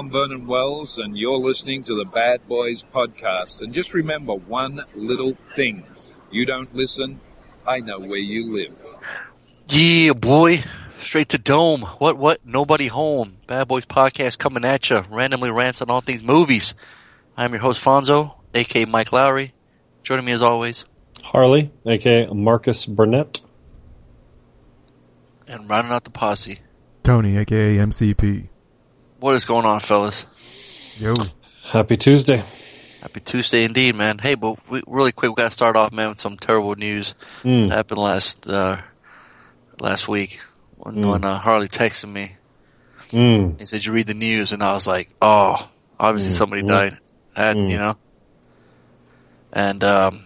Hi, I'm Vernon Wells, and you're listening to the Bad Boys Podcast. And just remember one little thing you don't listen, I know where you live. Yeah, boy. Straight to Dome. What, what? Nobody home. Bad Boys Podcast coming at you. Randomly rants on all things movies. I'm your host, Fonzo, aka Mike Lowry. Joining me as always. Harley, aka Marcus Burnett. And rounding out the posse. Tony, aka MCP. What is going on, fellas? Yo. Happy Tuesday. Happy Tuesday indeed, man. Hey, but we, really quick, we gotta start off, man, with some terrible news Mm. that happened last, uh, last week when, Mm. when uh, Harley texted me. Mm. He said, you read the news? And I was like, oh, obviously Mm. somebody Mm. died. And Mm. you know? And, um,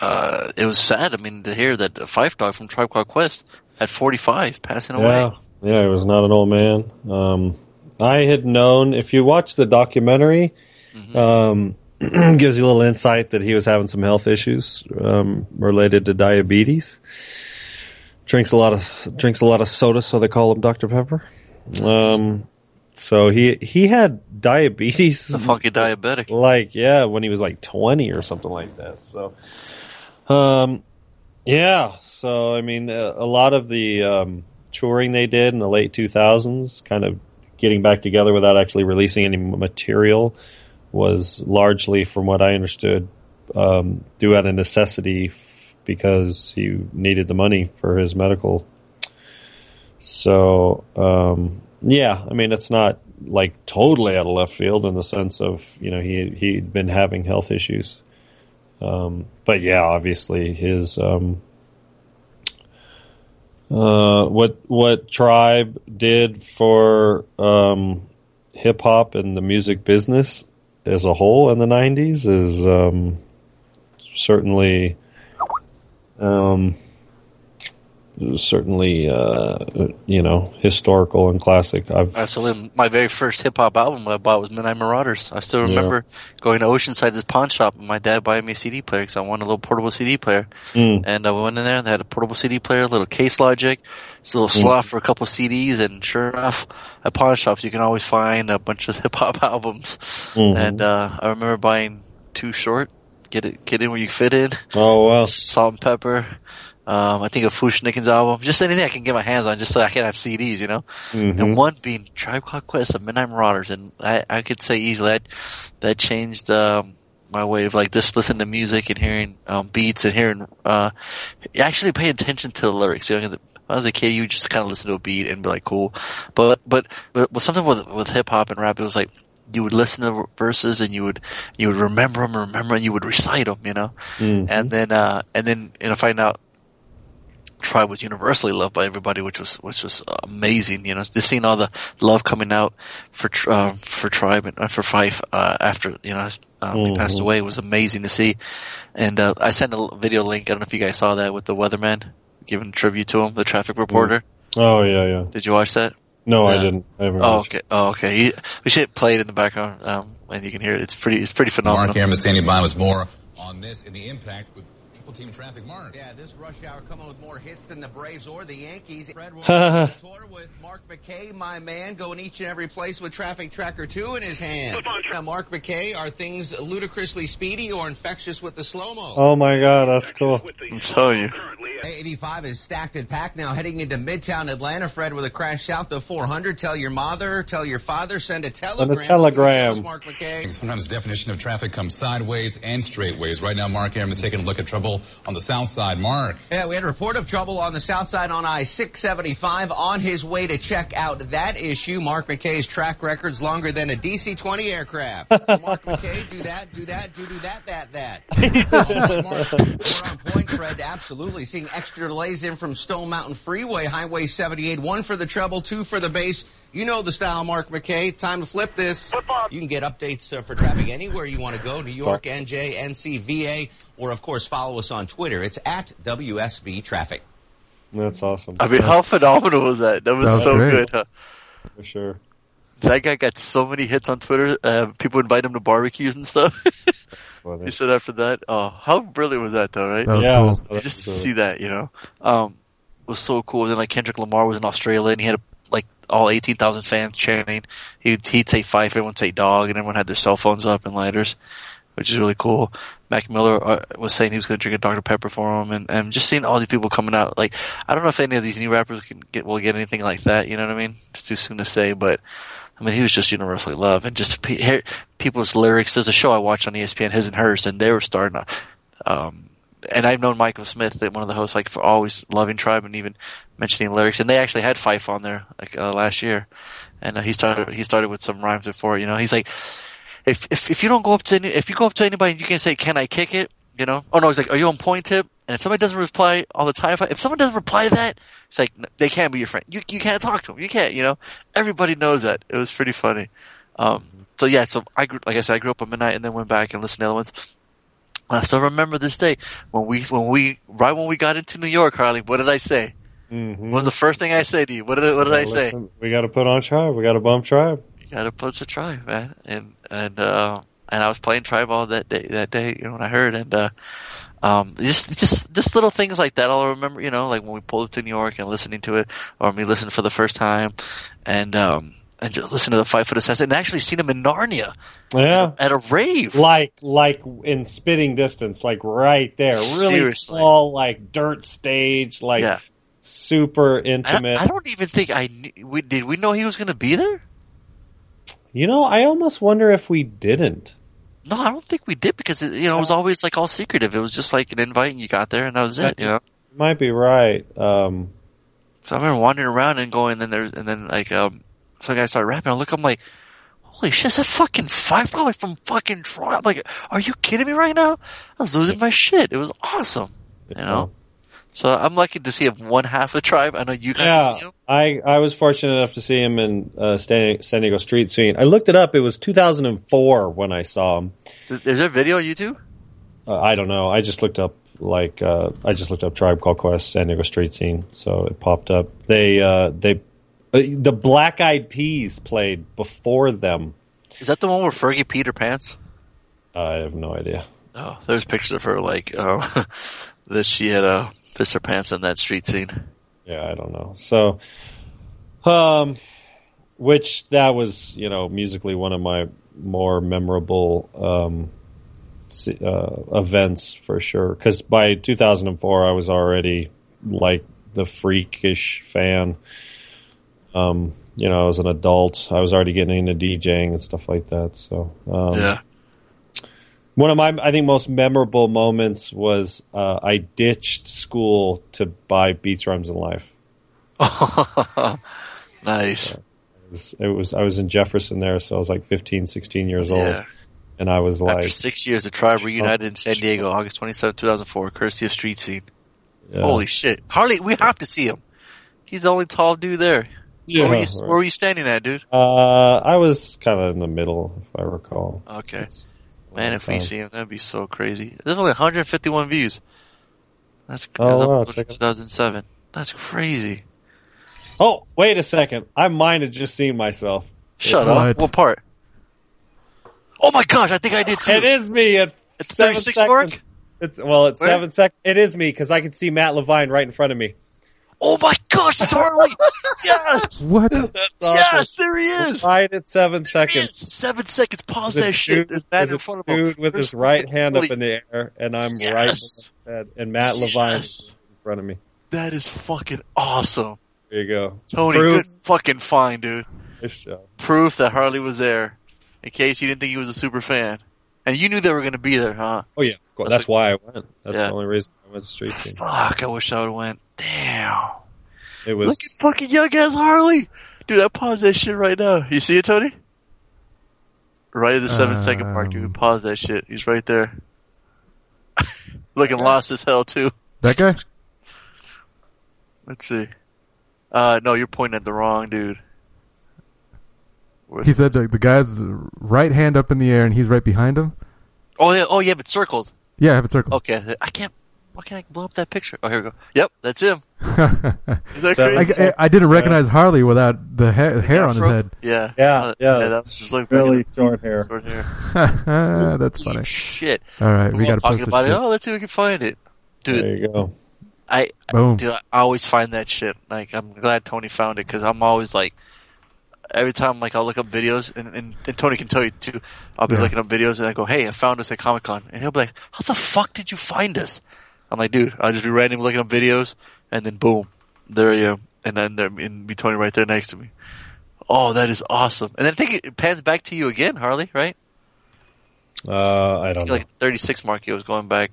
uh, it was sad. I mean, to hear that Phife Dawg from Tribe Called Quest at 45 passing away. Yeah, he was not an old man. Um, I had known if you watch the documentary, um, gives you a little insight that he was having some health issues um, related to diabetes. Drinks a lot of drinks a lot of soda, so they call him Dr Pepper. Um, so he he had diabetes, The funky diabetic. like yeah, when he was like twenty or something like that. So, um, yeah. So I mean, a, a lot of the um, touring they did in the late two thousands, kind of getting back together without actually releasing any material, was largely, from what I understood, um, due out of necessity f- because he needed the money for his medical. So, um, yeah, I mean, it's not like totally out of left field in the sense of you know he he'd been having health issues, um, but yeah, obviously his um, uh, what what tribe did for um, hip hop and the music business as a whole in the '90s is um, certainly um, certainly uh, you know historical and classic. I've Absolutely. My very first hip hop album I bought was Midnight Marauders. I still remember going to Oceanside, this pawn shop, and my dad buying me a CD player because I wanted a little portable CD player. Mm. And I went in there, and they had a portable CD player, a little case logic, it's a little slot for a couple CDs, and sure enough, at pawn shops you can always find a bunch of hip hop albums. Mhm. And uh, I remember buying Too Short, Get It, Get In Where You Fit In, oh well. Salt-N-Pepa. Um, I think a Fu-Schnickens album, just anything I can get my hands on, just so I can have CDs, you know. Mhm. And one being Tribe Called Quest, of Midnight Marauders, and I, I could say easily that that changed um, my way of like just listening to music and hearing um, beats and hearing uh, actually pay attention to the lyrics. You know, when I was a kid, you just kind of listen to a beat and be like, cool. But but but with something with with hip hop and rap, it was like you would listen to verses and you would you would remember them and remember and you would recite them, you know. Mhm. And then uh, and then you know find out Tribe was universally loved by everybody, which was which was amazing. You know, just seeing all the love coming out for Tr- uh, for Tribe and uh, for Phife uh, after you know um, he passed Mhm. away was amazing to see. And uh, I sent a video link. I don't know if you guys saw that with the weatherman giving tribute to him, the traffic reporter. Oh yeah, yeah. Did you watch that? No, I didn't. I haven't Oh okay. Oh okay. He, we should play it in the background, um, and you can hear it. It's pretty. It's pretty phenomenal. Mark Aaron standing by with more on this and the impact with triple team traffic. Mark. Yeah, this rush hour coming with more hits than the Braves or the Yankees. Fred will on tour with Mark McKay, my man, going each and every place with Traffic Tracker 2 in his hand. Now, Mark McKay, are things ludicrously speedy or infectious with the slow-mo? Oh my god, that's cool. I'm telling you. 85 is stacked and packed now, heading into Midtown Atlanta. Fred with a crash south of 400. Tell your mother, tell your father, send a telegram. telegram. Mark McKay. Sometimes definition of traffic comes sideways and straightways. Right now, Mark Aaron is taking a look at trouble on the south side. Mark. Yeah, we had a report of trouble on the south side on I 675 on his way to check out that issue. Mark McKay's track record's longer than a DC 20 aircraft. Mark McKay, do that, do that, do do that, that, that. Oh, Mark, We're on point, Fred. Absolutely. Seeing extra delays in from Stone Mountain Freeway, Highway 78. One for the treble, two for the bass. You know the style, Mark McKay. Time to flip this. Flip You can get updates uh, for traffic anywhere you want to go. New York, NJ, NC, VA, or of course follow us on Twitter. It's at WSB Traffic. That's awesome. I mean, how phenomenal was that? That was, That was so great. good. Huh? For sure. That guy got so many hits on Twitter. Uh, people invite him to barbecues and stuff. Funny. he said after that, "Oh, how brilliant was that, though? Right? That was Yeah. cool. That's just to see that, you know, um, was so cool. Then like Kendrick Lamar was in Australia and he had a, like all eighteen thousand fans chanting. He'd he'd say Phife, everyone would say Dawg, and everyone had their cell phones up and lighters, which is really cool. Mac Miller uh, was saying he was going to drink a Dr Pepper for him, and, and just seeing all these people coming out. Like I don't know if any of these new rappers can get will get anything like that. You know what I mean? It's too soon to say, but I mean he was just universally loved, and just pe- people's lyrics. There's a show I watched on ESPN, his and hers, and they were starting to. Um, and I've known Michael Smith, that one of the hosts, like for always loving Tribe and even mentioning lyrics. And they actually had Fife on there like uh, last year, and uh, he started he started with some rhymes before. You know, he's like, if if if you don't go up to any, if you go up to anybody and you can say, "Can I kick it?" You know, oh no, he's like, "Are you on point tip?" And if somebody doesn't reply all the time, if, I, if someone doesn't reply to that, it's like they can't be your friend. You you can't talk to them. You can't. You know, everybody knows that. It was pretty funny. Um, so yeah, so I grew, like I said, I grew up on midnight and then went back and listened to the other ones. I still remember this day when we when we right when we got into New York, Harley. What did I say? Mhm. What was the first thing I said to you? What did I, what did I say? Listen, we got to put on tribe. We got to bump tribe. You gotta put a tribe, man. And and uh and I was playing tribal that day that day, you know, when I heard and uh um just just just little things like that I'll remember, you know, like when we pulled up to New York and listening to it, or me listening for the first time and um and just listen to the five foot assassin and actually seen him in Narnia Yeah. at a rave. Like, like in spitting distance, like right there, really Seriously. small, like dirt stage, like Yeah. super I, intimate. I don't even think I knew, we did we know he was gonna be there? You know, I almost wonder if we didn't. No, I don't think we did because it, you know it was always like all secretive. It was just like an invite and you got there and that was it. You know. You might be right. Um, So I remember wandering around and going, and then there's, and then like, um, some guy started rapping. I look, I'm like, holy shit, is that fucking five probably from fucking Troy? I'm like, are you kidding me right now? I was losing my shit. It was awesome, you know. So I'm lucky to see him one half of the tribe. I know you guys yeah, see him. I, I was fortunate enough to see him in uh, San, San Diego street scene. I looked it up. It was 2004 when I saw him. Is there a video on YouTube? Uh, I don't know. I just looked up like uh, I just looked up Tribe Called Quest San Diego street scene, so it popped up. They uh, they uh, the Black Eyed Peas played before them. Is that the one where Fergie Peter pants? I have no idea. Oh, there's pictures of her like, uh, that she had, uh, pissed her pants on that street scene. Yeah, I don't know. So, um, which that was you know musically one of my more memorable um, uh, events for sure. Because by 2004, I was already like the freakish fan. Um, you know, I was an adult. I was already getting into DJing and stuff like that. So, um, Yeah. One of my, I think, most memorable moments was uh, I ditched school to buy Beats, Rhymes, and Life. nice. It was, it was I was in Jefferson there, so I was like 15, 16 years old, Yeah. and I was like, After six years, the tribe reunited in San Diego, August 27, 2004, courtesy of Street Scene. yeah. Holy shit. Harley, we have to see him. He's the only tall dude there. Yeah, where, were you, right. where were you standing at, dude? Uh, I was kind of in the middle, if I recall. Okay. Man, if we see him, that'd be so crazy. There's only 151 views. That's Oh, wow, uploaded in check it- 2007. That's crazy. Oh, wait a second! I might have just seen myself. Shut What? up. What part? Oh my gosh, I think I did too. It is me at At the seven seconds. mark? It's well, it's Where? seven seconds. It is me because I can see Matt Levine right in front of me. Oh my gosh, it's Harley! yes! What? Yes, there he is! Right at seven There he seconds. is. Seven seconds. Pause that a shit. dude- There's Matt in a front of him. dude with There's his right hand up in the air, and I'm Yes. right in the and Matt Levine Yes. in front of me. That is fucking awesome. There you go. Tony, Proof. good fucking find, dude. Nice job. Proof that Harley was there. In case you didn't think he was a super fan. And you knew they were gonna be there, huh? Oh yeah, of course. That's That's why I went. That's Yeah. the only reason I went to street team. Fuck, I wish I would've went. Damn. It was Look at fucking young ass Harley! Dude, I pause that shit right now. You see it, Tony? Right at the seven second mark, Um. dude. Pause that shit. He's right there. Looking lost as hell, too. That guy? Let's see. Uh, no, you're pointing at the wrong dude. Where's- He said the, the guy's right hand up in the air and he's right behind him. Oh, yeah, oh, yeah, but circled. Yeah, I have it circled. Okay, I can't. Why can't I blow up that picture? Oh, here we go. Yep, that's him. Is that So- crazy? I, I, I didn't recognize Harley without the ha- hair on his Afro? head. Yeah, Yeah, Uh, yeah. that's just like really short hair. short hair. That's funny. Shit. All right, we We're got to talking post about this it. Oh, let's see if we can find it, dude. There you go. I Boom. dude, I always find that shit. Like, I'm glad Tony found it because I'm always like, every time like I'll look up videos, and, and, and Tony can tell you too. I'll be Yeah. looking up videos, and I go, "Hey, I found us at Comic Con," and he'll be like, "How the fuck did you find us?" I'm like, "Dude, I'll just be randomly looking up videos, and then boom, there I am, and then there and be Tony right there next to me. Oh, that is awesome! And then I think it pans back to you again, Harley, right? Uh, I don't know. Like 36 mark, it was going back.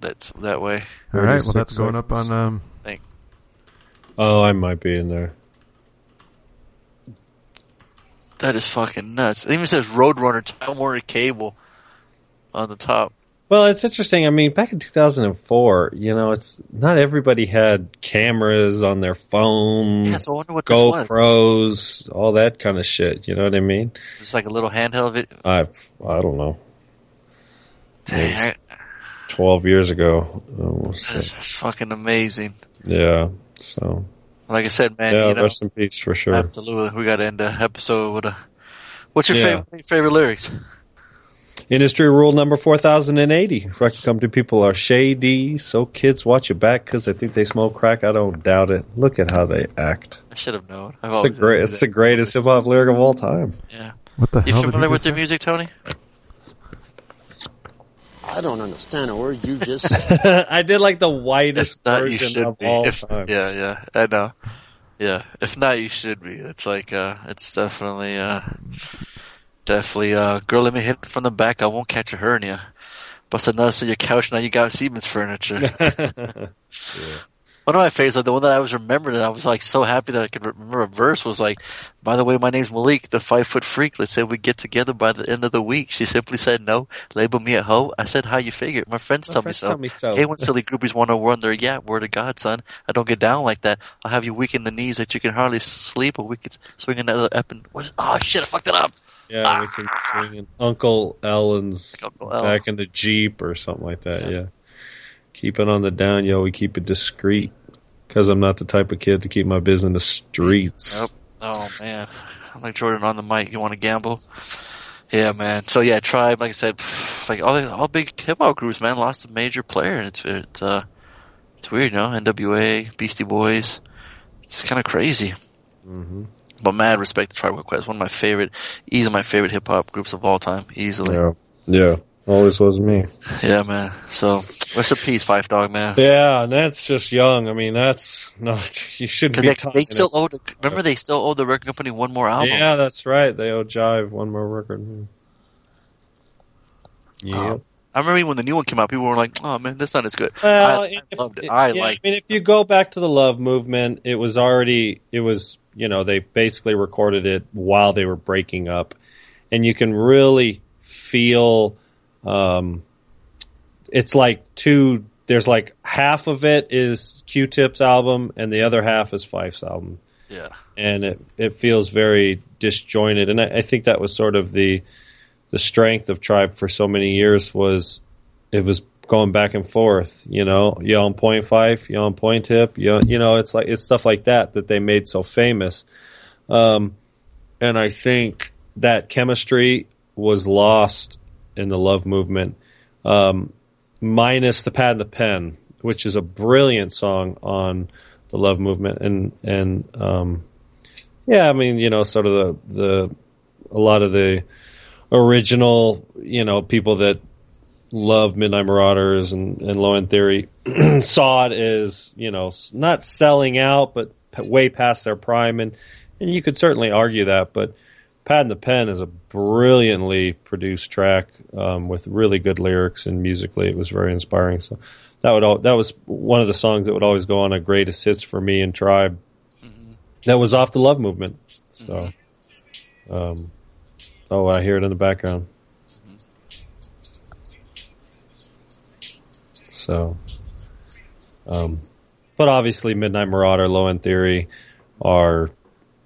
That's that way. All right. Well, that's going up on. Um, oh, I might be in there. That is fucking nuts. It even says Roadrunner Time Warner Cable on the top. Well, it's interesting. I mean, back in 2004, you know, it's not everybody had cameras on their phones, Yeah, so I wonder what this was. GoPros, all that kind of shit. You know what I mean? It's like a little handheld video. I I don't know. Dang. 12 years ago. Oh, almost. that's fucking amazing. Yeah. So, Like I said, man, yeah, you know, rest in peace for sure. absolutely, we got to end the episode with a. What's your Yeah. favorite favorite lyrics? Industry rule number 4080. Record company people are shady, so kids watch your back because they think they smoke crack. I don't doubt it. Look at how they act. I should have known. I've It's the, always great, it's the greatest hip hop lyric of all time. Yeah. what the You hell You familiar with just their music, Tony? I don't understand a word you just said. I did like the whitest If not, you version should of be. all If, time. yeah, yeah, I know. Yeah, if not, you should be. It's like, uh, it's definitely, uh, definitely, uh, girl, let me hit from the back. I won't catch a hernia. Bust a nuts on your couch. Now you got Siemens furniture. One of my favorites, like the one that I was remembering, and I was like so happy that I could remember a verse was like, "By the way, my name's Malik, the five foot freak. Let's say we get together by the end of the week." She simply said no. Label me a hoe. I said, "How you figure?" My friends My tell friends me so. tell me so. Hey, when silly groupies want to wonder, yeah, word of God, son. I don't get down like that. I'll have you weak in the knees that you can hardly sleep, or we could swing another ep and what is, oh shit, I fucked it up. Yeah, we ah. can swing in Uncle Ellen's Uncle Ellen. back in the Jeep or something like that. Yeah. Keep it on the down, yo. We keep it discreet. Because I'm not the type of kid to keep my biz in the streets. Yep. Oh man, I'm like Jordan on the mic. You want to gamble? Yeah, man. So yeah, Tribe, like I said, like all all big hip hop groups, man, lost a major player, and it's it's uh it's weird, you know. N.W.A., Beastie Boys, it's kind of crazy. Mm-hmm. But mad respect to Tribe Called Quest, one of my favorite, easily my favorite hip hop groups of all time, easily. Yeah. Yeah. Always was me. Yeah, man. So rest in peace, Phife Dawg, man. Yeah, and that's just young. I mean, that's not, you shouldn't be they, talking they still it. owe the, remember they still owe the record company one more album. Yeah, that's right. They owe Jive one more record. Yeah. Um, I remember when the new one came out, people were like, "Oh man, that's not as good." Well, I, if- I loved it. I yeah, like. I mean, if you go back to the Love movement, it was already it was you know they basically recorded it while they were breaking up, and you can really feel. Um, it's like two. There's like half of it is Q-Tip's album, and the other half is Phife's album Yeah, and it it feels very disjointed. And I, I think that was sort of the the strength of Tribe for so many years was it was going back and forth. You know, you on point Phife, you on point tip, you you know, it's like it's stuff like that that they made so famous. Um, and I think that chemistry was lost in the love movement, um, minus the pad and the pen, which is a brilliant song on the love movement, and and um, yeah, I mean, you know, sort of the the a lot of the original, you know, people that love Midnight Marauders and, and Low End Theory saw it as, you know, not selling out, but way past their prime. And, and you could certainly argue that, but Pad and the Pen is a brilliantly produced track um, with really good lyrics and musically it was very inspiring. So that would all, that was one of the songs that would always go on a greatest hits for me and Tribe. That was off the Love Movement. So, um, oh, I hear it in the background. So, um, but obviously, Midnight Marauder, Low End Theory are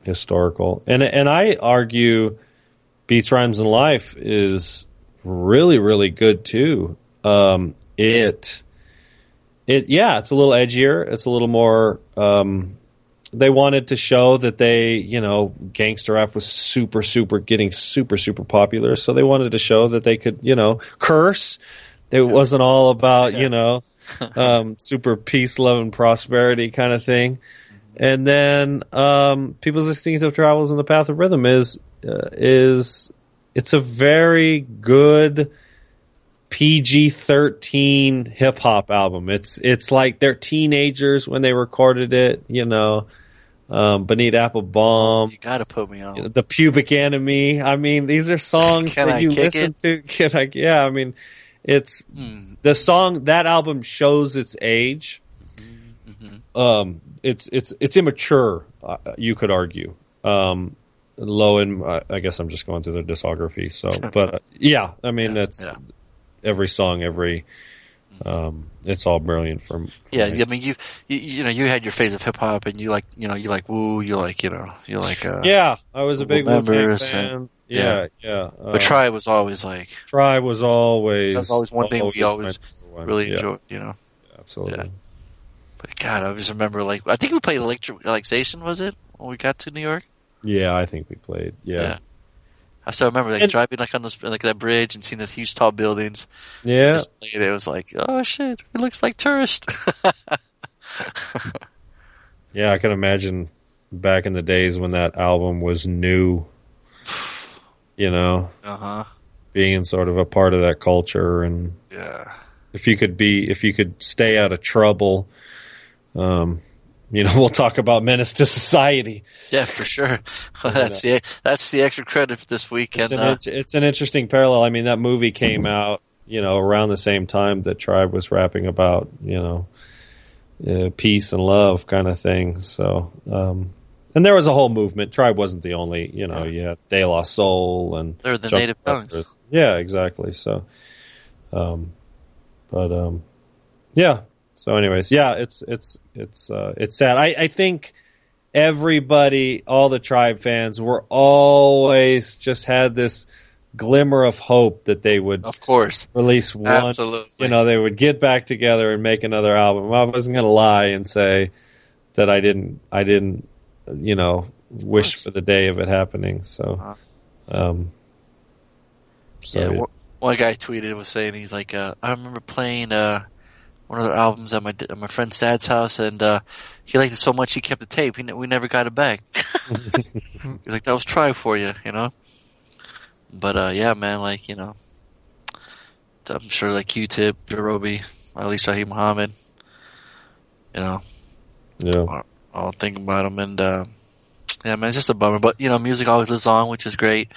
historical, and and I argue, Beats, Rhymes, and Life is really really good too. Um, it it yeah, it's a little edgier. It's a little more. Um, they wanted to show that they, you know, gangster rap was super, super getting super, super popular. So they wanted to show that they could, you know, curse. It wasn't all about, you know, um, super peace, love, and prosperity kind of thing. And then um, people's instinctive travels in the path of rhythm is uh, is it's a very good PG thirteen hip hop album. It's it's like they're teenagers when they recorded it. You know, um, Bonita Applebum, You gotta put me on. the Pubic Enemy. I mean, these are songs that I you listen to. Can I? Yeah, I mean, it's the song that album shows its age. Um, it's it's it's immature. Uh, you could argue. Um, low in, I I guess I'm just going through their discography. So, but uh, yeah, I mean, that's yeah. every song, every. Um, it's all brilliant from. Yeah, I mean, you've you, you know you had your phase of hip hop, and you like you know you like woo, you like you know you like uh, Yeah, I was a big Wu Tang fan. and- yeah, yeah. But uh, Tribe was always like Try was always that was always one thing we always really Yeah, enjoyed, you know. Absolutely. Yeah. God, I just remember like I think we played Electric Relaxation, was it when we got to New York? Yeah, I think we played. Yeah, I still remember like And- driving like on this like that bridge and seeing the huge tall buildings. yeah. It. it was like, oh shit, it looks like tourist. Yeah, I can imagine back in the days when that album was new. You know, uh huh. being sort of a part of that culture, and Yeah. if you could be, if you could stay out of trouble, um, you know, we'll talk about menace to society. Yeah, for sure. that's the that's the extra credit for this weekend. It's an, uh, it's an interesting parallel. I mean, that movie came out, you know, around the same time that Tribe was rapping about, you know, uh, peace and love kind of thing. So, um, and there was a whole movement. Tribe wasn't the only, you know, you had De La Soul and They're the Chuck native tongues. Yeah, exactly. So, um, but um, yeah. So, anyways, yeah, it's it's it's uh, it's sad. I I think everybody, all the tribe fans, were always just had this glimmer of hope that they would of course. release one. Absolutely. You know, they would get back together and make another album. I wasn't going to lie and say that I didn't. I didn't. You know, wish for the day of it happening. So, um, so yeah, yeah. one- one guy tweeted was saying he's like, uh, I remember playing uh, one of their albums at my at my friend's dad's house, and uh, he liked it so much he kept the tape. He we never got it back. he's like, that was try for you, you know. But uh, yeah, man, like you know, I'm sure like Q-Tip, Jarobi, at least Shaheed Muhammad, you know, yeah. I'll think about them, and uh, yeah, man, it's just a bummer. But you know, music always lives on, which is great.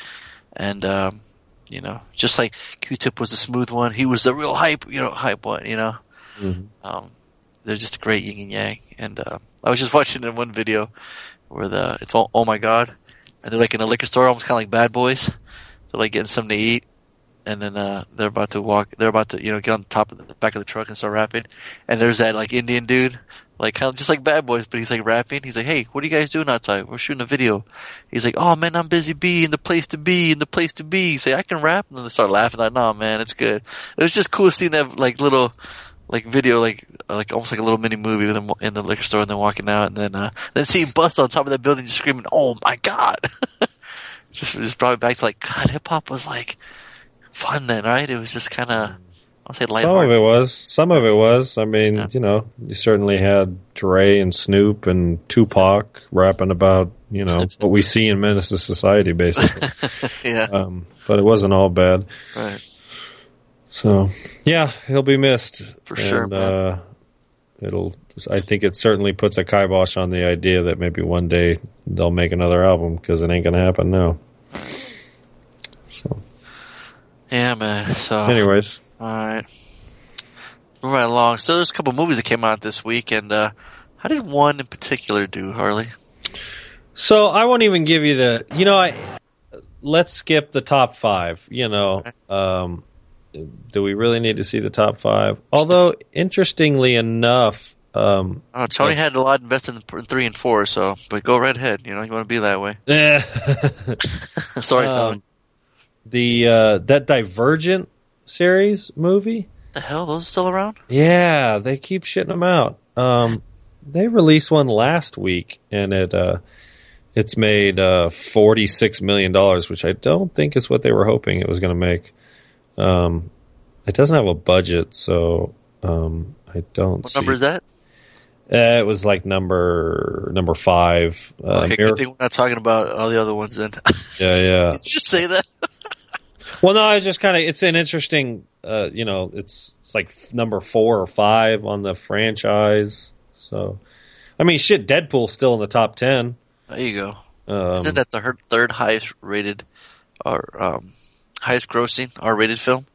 And um, you know, just like Q-Tip was the smooth one, he was the real hype, you know, hype one. You know, Mhm. um, they're just a great yin and yang. And uh, I was just watching in one video where the it's all oh my god, and they're like in a liquor store, almost kind of like Bad Boys. They're like getting something to eat. And then uh, they're about to walk. They're about to, you know, get on top of the back of the truck and start rapping. And there's that like Indian dude, like kind of just like Bad Boys, but he's like rapping. He's like, "Hey, what are you guys doing outside? We're shooting a video." He's like, "Oh man, I'm busy being the place to be and the place to be." Say, "I can rap," and then they start laughing. Like, "No, man, it's good." It was just cool seeing that like little like video, like like almost like a little mini movie with them in the liquor store and then walking out, and then uh then seeing Bust on top of that building just screaming, "Oh my god!" just just brought me back to like, God, hip hop was like fun then, right? It was just kind of I'll say Some of it was. Some of it was. I mean, Yeah. you know, you certainly had Dre and Snoop and Tupac rapping about, you know, what we see in Menace to Society, basically. yeah, um, but it wasn't all bad. right. So, yeah, he'll be missed For sure, And, man. uh, it'll. I think it certainly puts a kibosh on the idea that maybe one day they'll make another album because it ain't going to happen now. So, Yeah, man. So anyways, all right, moving right along. So there's a couple movies that came out this week, and uh how did one in particular do, Harley? So I won't even give you the. You know, I let's skip the top five. You know, um, do we really need to see the top five? Although, interestingly enough, um, Oh, Tony had a lot invested in three and four, so but go right ahead. You know, you want to be that way. eh, Sorry, Um, Tony. the uh, that Divergent series movie. the hell, those are still around? Yeah, they keep shitting them out. Um, they released one last week, and it uh, it's made uh, forty six million dollars, which I don't think is what they were hoping it was going to make. Um, it doesn't have a budget, so um, I don't. What see. number is that? Uh, it was like number number five. Uh, okay, Mir- good thing we're not talking about all the other ones then. yeah, yeah. Did you just say that? Well, no, I was just kind of. It's an interesting. Uh, you know, it's it's like f- number four or five on the franchise. So, I mean, shit, Deadpool's still in the top ten. There you go. Um, Isn't that the third highest rated or um, highest grossing R rated film?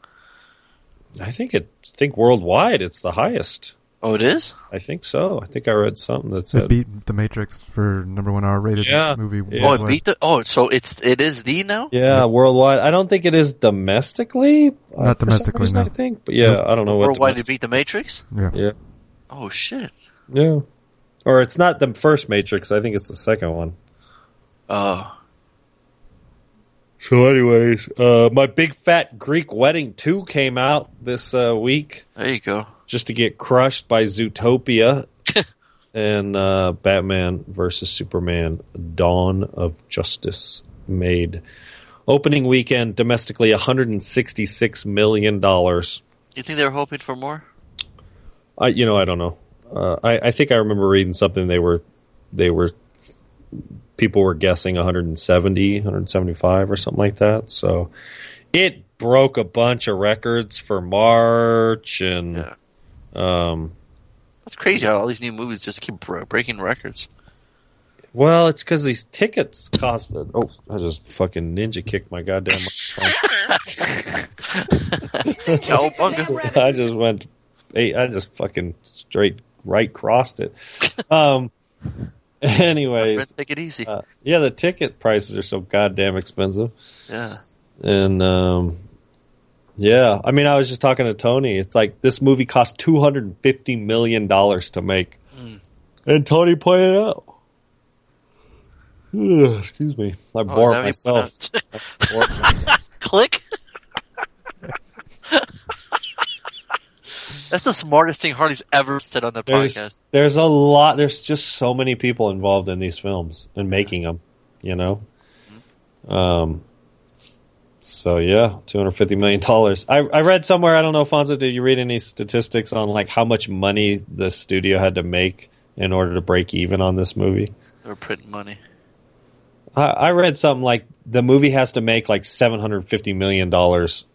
I think it. I think worldwide, it's the highest. Oh, it is. I think so. I think I read something that It said. beat The Matrix for number one R-rated Yeah. movie. Yeah. Oh, it beat the. Oh, so it's it is the now. yeah, worldwide. I don't think it is domestically. uh, Not for some domestically, reason, no. I think, but yeah, Nope. I don't know what. Worldwide, domestic- it beat the Matrix. Yeah. yeah, Oh shit. yeah. Or it's not the first Matrix. I think it's the second one. Oh, So, anyways, uh, my big fat Greek wedding two came out this uh, week, there you go. just to get crushed by Zootopia and uh, Batman versus Superman: Dawn of Justice made opening weekend domestically 166 million dollars. You think they were hoping for more? I, you know, I don't know. Uh, I, I think I remember reading something they were, they were, people were guessing 170, 175 or something like that. So it broke a bunch of records for March and, Yeah. um, That's crazy how all these new movies just keep br- breaking records. well, it's because these tickets cost. Oh, I just fucking ninja kicked my goddamn. microphone. I just went, hey, I just fucking straight right crossed it. Um, anyways, take it easy. Uh, yeah, the ticket prices are so goddamn expensive, yeah. and um, yeah, I mean, I was just talking to Tony. It's like this movie cost two hundred and fifty million dollars to make, and Tony pointed out. Ugh, excuse me, I Oh, bore that how you myself. Click. That's the smartest thing Harley's ever said on the There's, podcast. there's a lot. There's just so many people involved in these films and making them. You know. Um. So yeah, two hundred fifty million dollars. I I read somewhere. I don't know, Fonzo. Did you read any statistics on like how much money the studio had to make in order to break even on this movie? They were printing money. I, I read something like the movie has to make like seven hundred fifty million dollars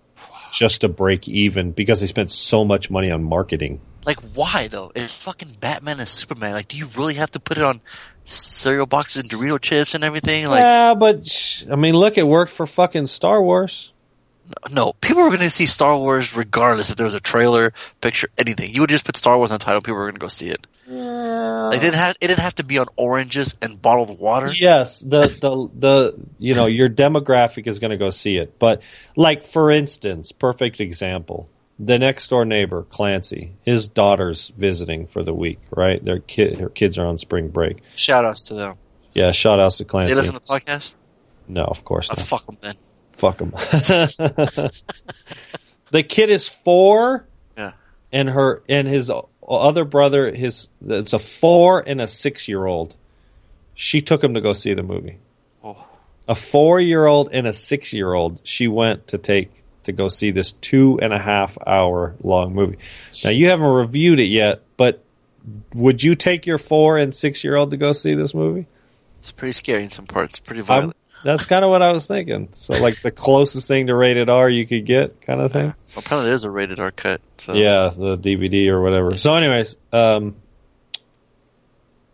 just to break even because they spent so much money on marketing. Like, why though? It's fucking Batman and Superman. Like, do you really have to put it on cereal boxes and Dorito chips and everything? Like, yeah, but I mean, look, it worked for fucking Star Wars. no. People were going to see Star Wars regardless if there was a trailer, picture, anything. You would just put Star Wars on the title. People were going to go see it. Like, it didn't have it didn't have to be on oranges and bottled water. Yes, the the the you know your demographic is going to go see it, but like for instance, perfect example, the next door neighbor Clancy, his daughter's visiting for the week, right? Their kid, her kids are on spring break. Shout outs to them. Yeah, shout outs to Clancy. They listen to the podcast. No, of course Oh, not. fuck them then. Fuck him. the kid is four, Yeah. and her and his o- other brother, his it's a four and a six year old. She took him to go see the movie. Oh. A four year old and a six year old. She went to take to go see this two and a half hour long movie. Now you haven't reviewed it yet, but would you take your four and six year old to go see this movie? It's pretty scary in some parts. Pretty violent. That's kind of what I was thinking. So like the closest thing to rated R you could get, kind of thing. Well, apparently, there's a rated R cut. So. Yeah, the DVD or whatever. So, anyways, um,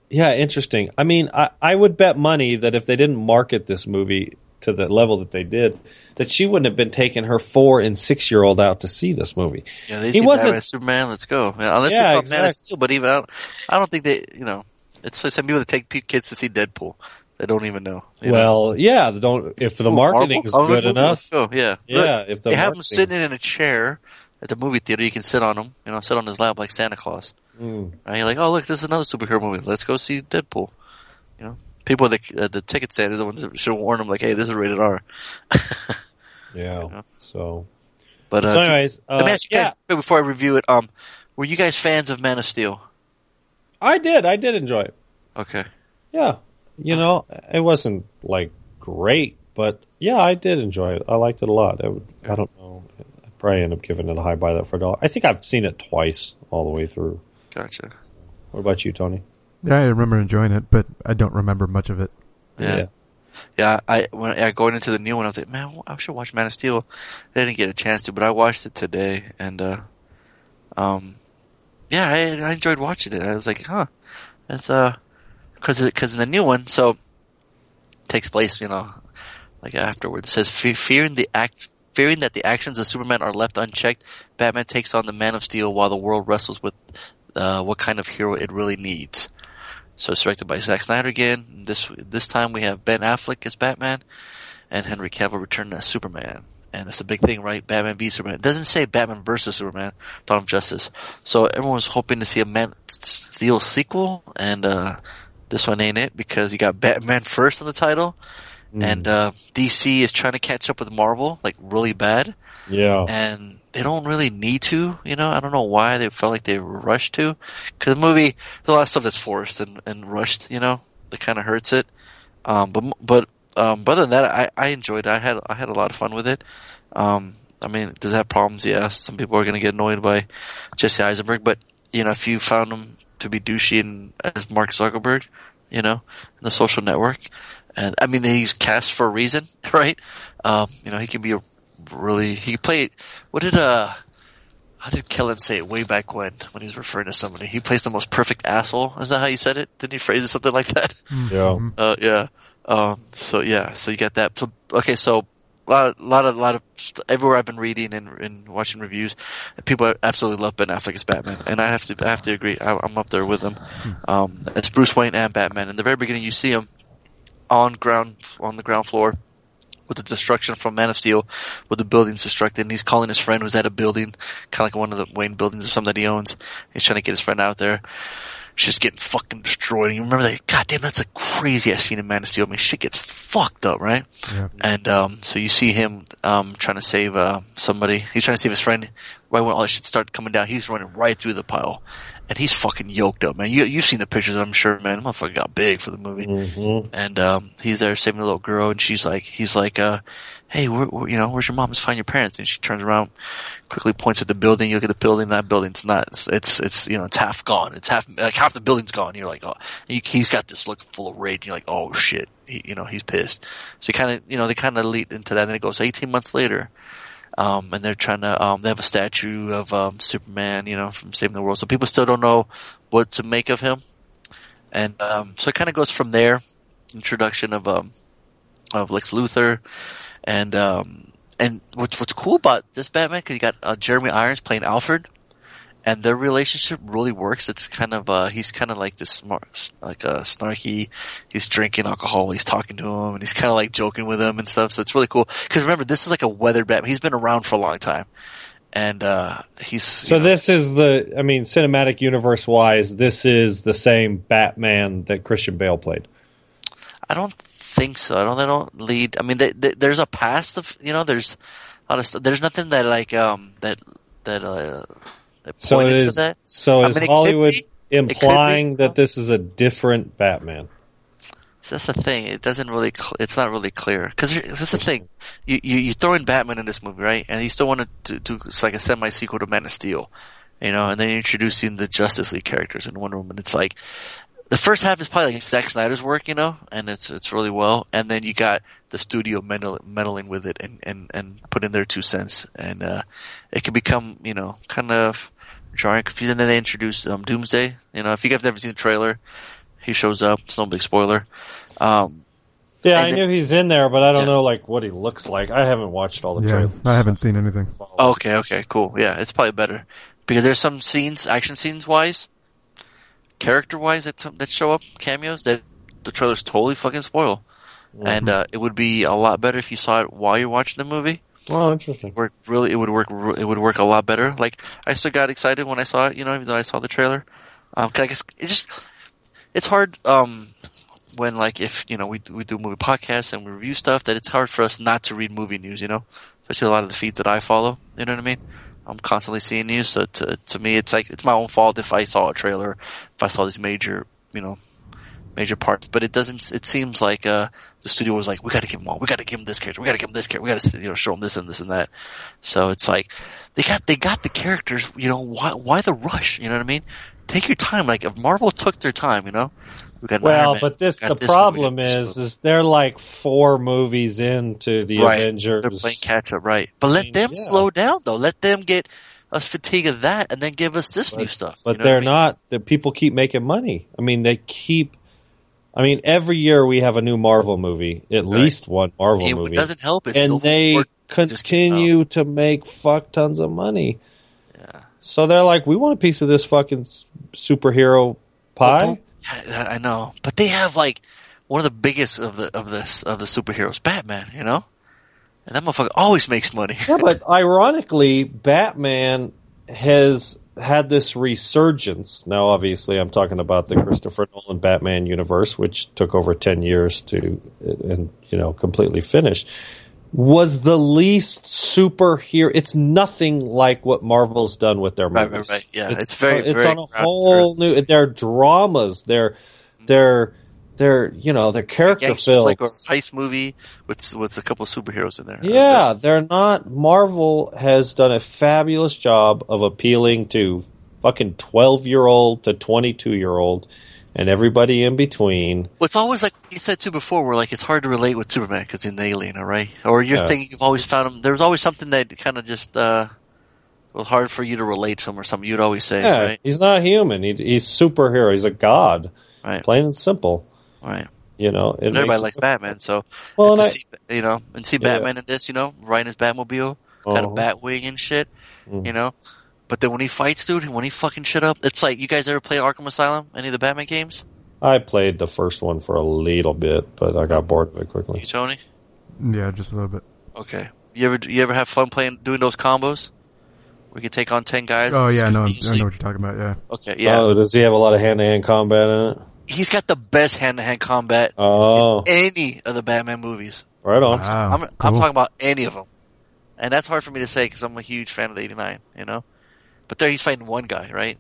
yeah, interesting. I mean, I, I would bet money that if they didn't market this movie to the level that they did, that she wouldn't have been taking her four and six year old out to see this movie. Yeah, they He wasn't- Superman. Let's go. Unless Yeah, it's on Man of Steel, but even I don't, I don't think they. You know, it's like some people that take kids to see Deadpool. They don't even know. you know? Well, yeah, the don't if the Ooh, marketing Marvel? is Oh, good enough. Yeah, Yeah, Look, if the they have him sitting in a chair at the movie theater, you can sit on him. You know, sit on his lap like Santa Claus. Mm. Right? You're like, oh look, this is another superhero movie. Let's go see Deadpool. You know, people at the, uh, the ticket stand is the ones that should warn them like, hey, this is rated R. Yeah. So, But uh, so anyways, uh, let me ask you yeah, guys before I review it. Um, were you guys fans of Man of Steel? I did. I did enjoy it. Okay. Yeah, you know, it wasn't like great, but yeah, I did enjoy it. I liked it a lot. I, would, I don't know. I probably end up giving it a high buy that for a dollar. I think I've seen it twice all the way through. Gotcha. What about you, Tony? Yeah, I remember enjoying it, but I don't remember much of it. Yeah. Yeah. Yeah, I when yeah, going into the new one, I was like, man, I should watch Man of Steel. I didn't get a chance to, but I watched it today, and uh, um, yeah, I, I enjoyed watching it. I was like, huh, that's uh, because because in the new one, so takes place, you know, like afterwards. It says "Fe- fearing the act. Fearing that the actions of Superman are left unchecked, Batman takes on the Man of Steel while the world wrestles with uh, what kind of hero it really needs. So it's directed by Zack Snyder again. This this time we have Ben Affleck as Batman, and Henry Cavill returning as Superman. And it's a big thing, right? Batman v Superman. It doesn't say Batman versus Superman, Dawn of Justice. So everyone was hoping to see a Man Steel sequel, and uh, this one ain't it because you got Batman first in the title, and uh, DC is trying to catch up with Marvel like really bad Yeah. and they don't really need to. You know, I don't know why they felt like they rushed to. Because the movie, there's a lot of stuff that's forced and, and rushed. You know, that kind of hurts it. Um, but but um, but other than that, I, I enjoyed it. I had I had a lot of fun with it. Um, I mean, does it have problems? Yes. Some people are going to get annoyed by Jesse Eisenberg, but you know, if you found him to be douchey and as Mark Zuckerberg, you know, in the social network, and I mean, he's cast for a reason, right? Um, you know, he can be a really he played. What did uh? How did Kellen say it way back when when he was referring to somebody? He plays the most perfect asshole. Is that how you said it? Didn't he phrase it something like that? Yeah. Uh, yeah. Um, so yeah, so you got that. So, okay, so a lot, lot of, lot of st- everywhere I've been reading and, and watching reviews, people absolutely love Ben Affleck as Batman, and I have to, I have to agree. I, I'm up there with him. Um, it's Bruce Wayne and Batman. In the very beginning, you see him on ground, on the ground floor. With the destruction from Man of Steel, with the buildings destructed, and he's calling his friend who's at a building, kind of like one of the Wayne buildings or something that he owns. He's trying to get his friend out there shit's getting fucking destroyed. And you remember that? God damn, that's a crazy ass scene in Man of Steel. I mean, shit gets fucked up, right? Yeah. And um, so you see him um, trying to save uh, somebody. He's trying to save his friend. Right when all that shit started coming down, he's running right through the pile, and he's fucking yoked up, man. You you've seen the pictures, I'm sure, man. Motherfucker got big for the movie, Mhm. and um, he's there saving the little girl, and she's like, he's like, uh, hey, where, where, you know, where's your mom? Let's find your parents. And she turns around, quickly points at the building. You look at the building. That building's not. It's it's, it's you know it's half gone. It's half like half the building's gone. You're like, oh, he, he's got this look full of rage. You're like, oh shit. He, you know, he's pissed. So you kind of you know they kind of lead into that. And then it goes 18 months later. Um, and they're trying to, um, they have a statue of, um, Superman, you know, from saving the world. So people still don't know what to make of him. And, um, so it kind of goes from there. Introduction of, um, of Lex Luthor. And, um, and what's, what's cool about this Batman, cause you got, uh, Jeremy Irons playing Alfred. And their relationship really works. It's kind of, uh, he's kind of like this smart, like, uh, snarky. He's drinking alcohol. He's talking to him and he's kind of like joking with him and stuff. So it's really cool. Cause remember, this is like a weathered Batman. He's been around for a long time. And, uh, he's, So know, this is the, I mean, cinematic universe wise, this is the same Batman that Christian Bale played. I don't think so. I don't. They don't lead. I mean, they, they, there's a past of you know. There's a lot of stuff. There's nothing that like um that that uh that So pointed it to that. So I is mean, Hollywood implying that this is a different Batman? So that's the thing. It doesn't really. Cl- it's not really clear because that's the thing. You you you throw in Batman in this movie, right? And you still want to do it's like a semi sequel to Man of Steel, you know. And then you're introducing the Justice League characters in Wonder Woman. It's like the first half is probably like Zack Snyder's work, you know, and it's it's really well. And then you got the studio meddle, meddling with it and and and put in their two cents, and uh, it can become you know kind of jarring, confusing. And then they introduced um, Doomsday. You know, if you guys have never seen the trailer, he shows up. It's no big spoiler. Um, Yeah, I then- knew he's in there, but I don't Yeah. know like what he looks like. I haven't watched all the Yeah, trailers. I haven't seen anything. Okay, okay, cool. Yeah, it's probably better because there's some scenes, action scenes wise, character wise that some, that show up cameos that the trailers totally fucking spoil, and uh, it would be a lot better if you saw it while you're watching the movie. Well, interesting. Work really, it would work. It would work a lot better. Like I still got excited when I saw it, you know, even though I saw the trailer. Um, 'cause I guess it just it's hard. Um, when like if you know we we do movie podcasts and we review stuff, that it's hard for us not to read movie news. You know, especially a lot of the feeds that I follow. You know what I mean? I'm constantly seeing news, so to to me, it's like it's my own fault if I saw a trailer, if I saw these major, you know, major parts. But it doesn't. It seems like uh, the studio was like, we got to give him all. We got to give him this character. We got to give him this character. We got to you know show him this and this and that. So it's like they got they got the characters. You know why why the rush? You know what I mean? Take your time. Like if Marvel took their time, you know. We got an Iron Well, but this the this problem is is they're like four movies into the right. Avengers. They're playing catch up, right? But let mean, them yeah. slow down though. Let them get us fatigue of that, and then give us this new stuff. but you know they're I mean? not. The people keep making money. I mean, they keep. I mean, every year we have a new Marvel movie, at least one Marvel It movie, doesn't help. It's and they War just came out. continue to make fuck tons of money. Yeah. So they're like, we want a piece of this fucking superhero pie. I know, but they have like one of the biggest of the of this of the superheroes, Batman. You know, and that motherfucker always makes money. Yeah, but ironically, Batman has had this resurgence. Now, obviously, I'm talking about the Christopher Nolan Batman universe, which took over 10 years to, and, you know, completely finish. Was the least superhero. It's nothing like what Marvel's done with their movies. right, right. Yeah, it's very, it's very on a whole new. They're dramas. They're mm-hmm. they're they're you know they're character Gangsters films. like a heist movie with with a couple of superheroes in there. Yeah, they're not. Marvel has done a fabulous job of appealing to fucking 12 year old to 22 year old and everybody in between. Well, it's always like you said too before, where like it's hard to relate with Superman because he's an alien, all right? Or you're Yeah. thinking you've always found him. There's always something that kind of just uh was hard for you to relate to him or something. You'd always say, Yeah, right? he's not human. He, he's superhero. He's a god. Right. Plain and simple. Right. You know, it everybody likes Batman, so Well, and and I- see, you know, and see Yeah. Batman in this, you know, riding his Batmobile, kind Uh-huh. of Batwing and shit, Mm. you know. But then when he fights, dude, when he fucking shit up, it's like you guys ever play Arkham Asylum? Any of the Batman games? I played the first one for a little bit, but I got bored of it You, quickly. Tony? Yeah, just a little bit. Okay. You ever you ever have fun playing doing those combos? We can take on ten guys. Oh yeah, no, I know what you're talking about. Yeah. Okay, yeah. Oh, does he have a lot of hand to hand combat in it? He's got the best hand to hand combat Oh, in any of the Batman movies. right on. Wow. I'm I'm cool. talking about any of them, and that's hard for me to say because I'm a huge fan of the '89. You know, but there he's fighting one guy, right?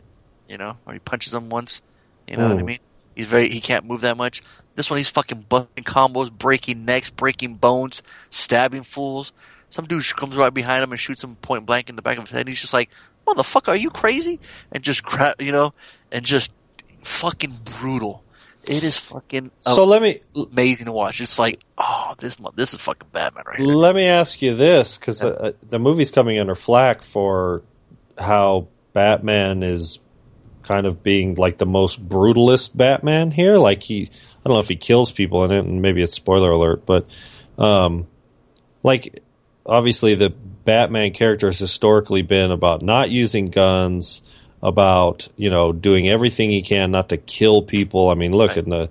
You know, or he punches him once. You know what I Mm. mean? He's very he can't move that much. This one he's fucking busting combos, breaking necks, breaking bones, stabbing fools. Some dude comes right behind him and shoots him point blank in the back of his head. He's just like, "Motherfucker, are you crazy?" And just grab, you know, and just fucking brutal. It is fucking So let me amazing to watch. It's like, oh, this this is fucking Batman right here. Let me ask you this, because uh, the movie's coming under flack for how Batman is kind of being like the most brutalist Batman here. Like he, I don't know if he kills people in it, and maybe it's spoiler alert, but um, like obviously the Batman character has historically been about not using guns, about you know doing everything he can not to kill people. I mean, look Right. in the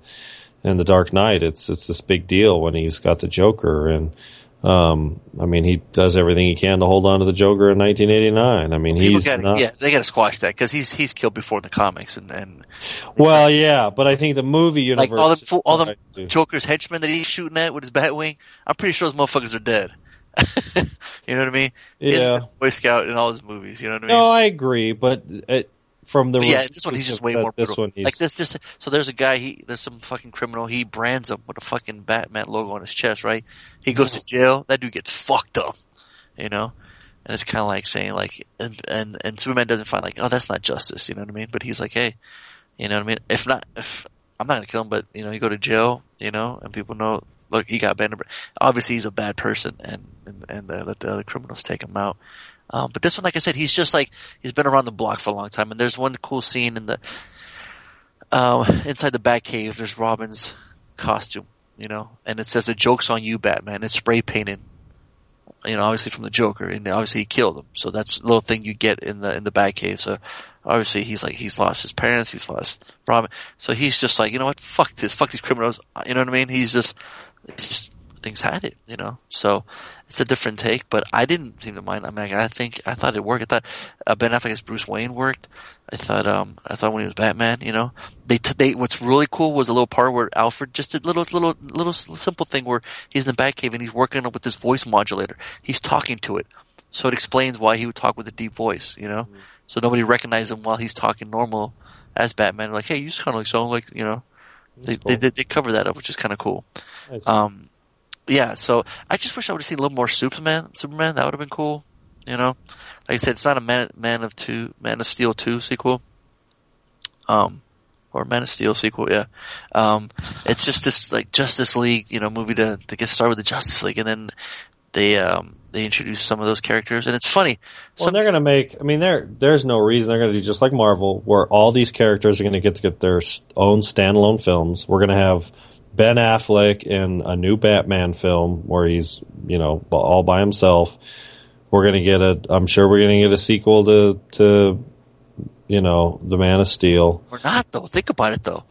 in the Dark Knight, it's it's this big deal when he's got the Joker, and um, I mean he does everything he can to hold on to the Joker in 1989. I mean People he's got not. yeah, they got to squash that because he's he's killed before in the comics and and Well, yeah, but I think the movie universe, like all them fo- all them Joker's henchmen that he's shooting at with his Batwing. I'm pretty sure those motherfuckers are dead. you know what I mean? Yeah. Boy Scout in all his movies. You know what I mean? No, I agree, but it, from the yeah, this one he's just way more This brutal. one, he's, like this, this. So there's a guy. He there's some fucking criminal. He brands him with a fucking Batman logo on his chest. Right? He goes to jail. That dude gets fucked up. You know. And it's kind of like saying like, and, and and Superman doesn't find like, oh, that's not justice. You know what I mean? But he's like, hey, you know what I mean? If not, if I'm not gonna kill him, but you know, you go to jail, you know, and people know, look, he got banned. Obviously, he's a bad person, and and, and uh, let the other criminals take him out. Um, but this one, like I said, he's just like he's been around the block for a long time. And there's one cool scene in the um, inside the Batcave. There's Robin's costume, you know, and it says "The joke's on you, Batman." It's spray painted, you know, obviously from the Joker, and obviously he killed him. So that's a little thing you get in the in the Batcave. So obviously he's like he's lost his parents, he's lost Robin. So he's just like, you know what, fuck this, fuck these criminals. You know what I mean? He's just, just things had it, you know. So it's a different take, but I didn't seem to mind. I mean, I think I thought it worked. I thought uh, Ben Affleck as Bruce Wayne worked. I thought, um, I thought when he was Batman, you know, they t- they what's really cool was a little part where Alfred just a little little little simple thing where he's in the Batcave and he's working with this voice modulator. He's talking to it, so it explains why he would talk with a deep voice, you know. So nobody recognizes him while he's talking normal as Batman. Like, hey, you just kind of like sound like you know They, they they they cover that up, which is kind of cool. Um, yeah. So I just wish I would have seen a little more Superman. Superman that would have been cool. You know, like I said, it's not a Man Man of Two Man of Steel two sequel. Um, or Man of Steel sequel. Yeah. Um, it's just this like Justice League, you know, movie to to get started with the Justice League, and then they um they introduce some of those characters, and it's funny. Well, Some- they're going to make. I mean, there there's no reason they're going to do just like Marvel, where all these characters are going to get to get their own standalone films. We're going to have Ben Affleck in a new Batman film where he's you know all by himself. We're going to get a. I'm sure we're going to get a sequel to to you know the Man of Steel. We're not though. Think about it though.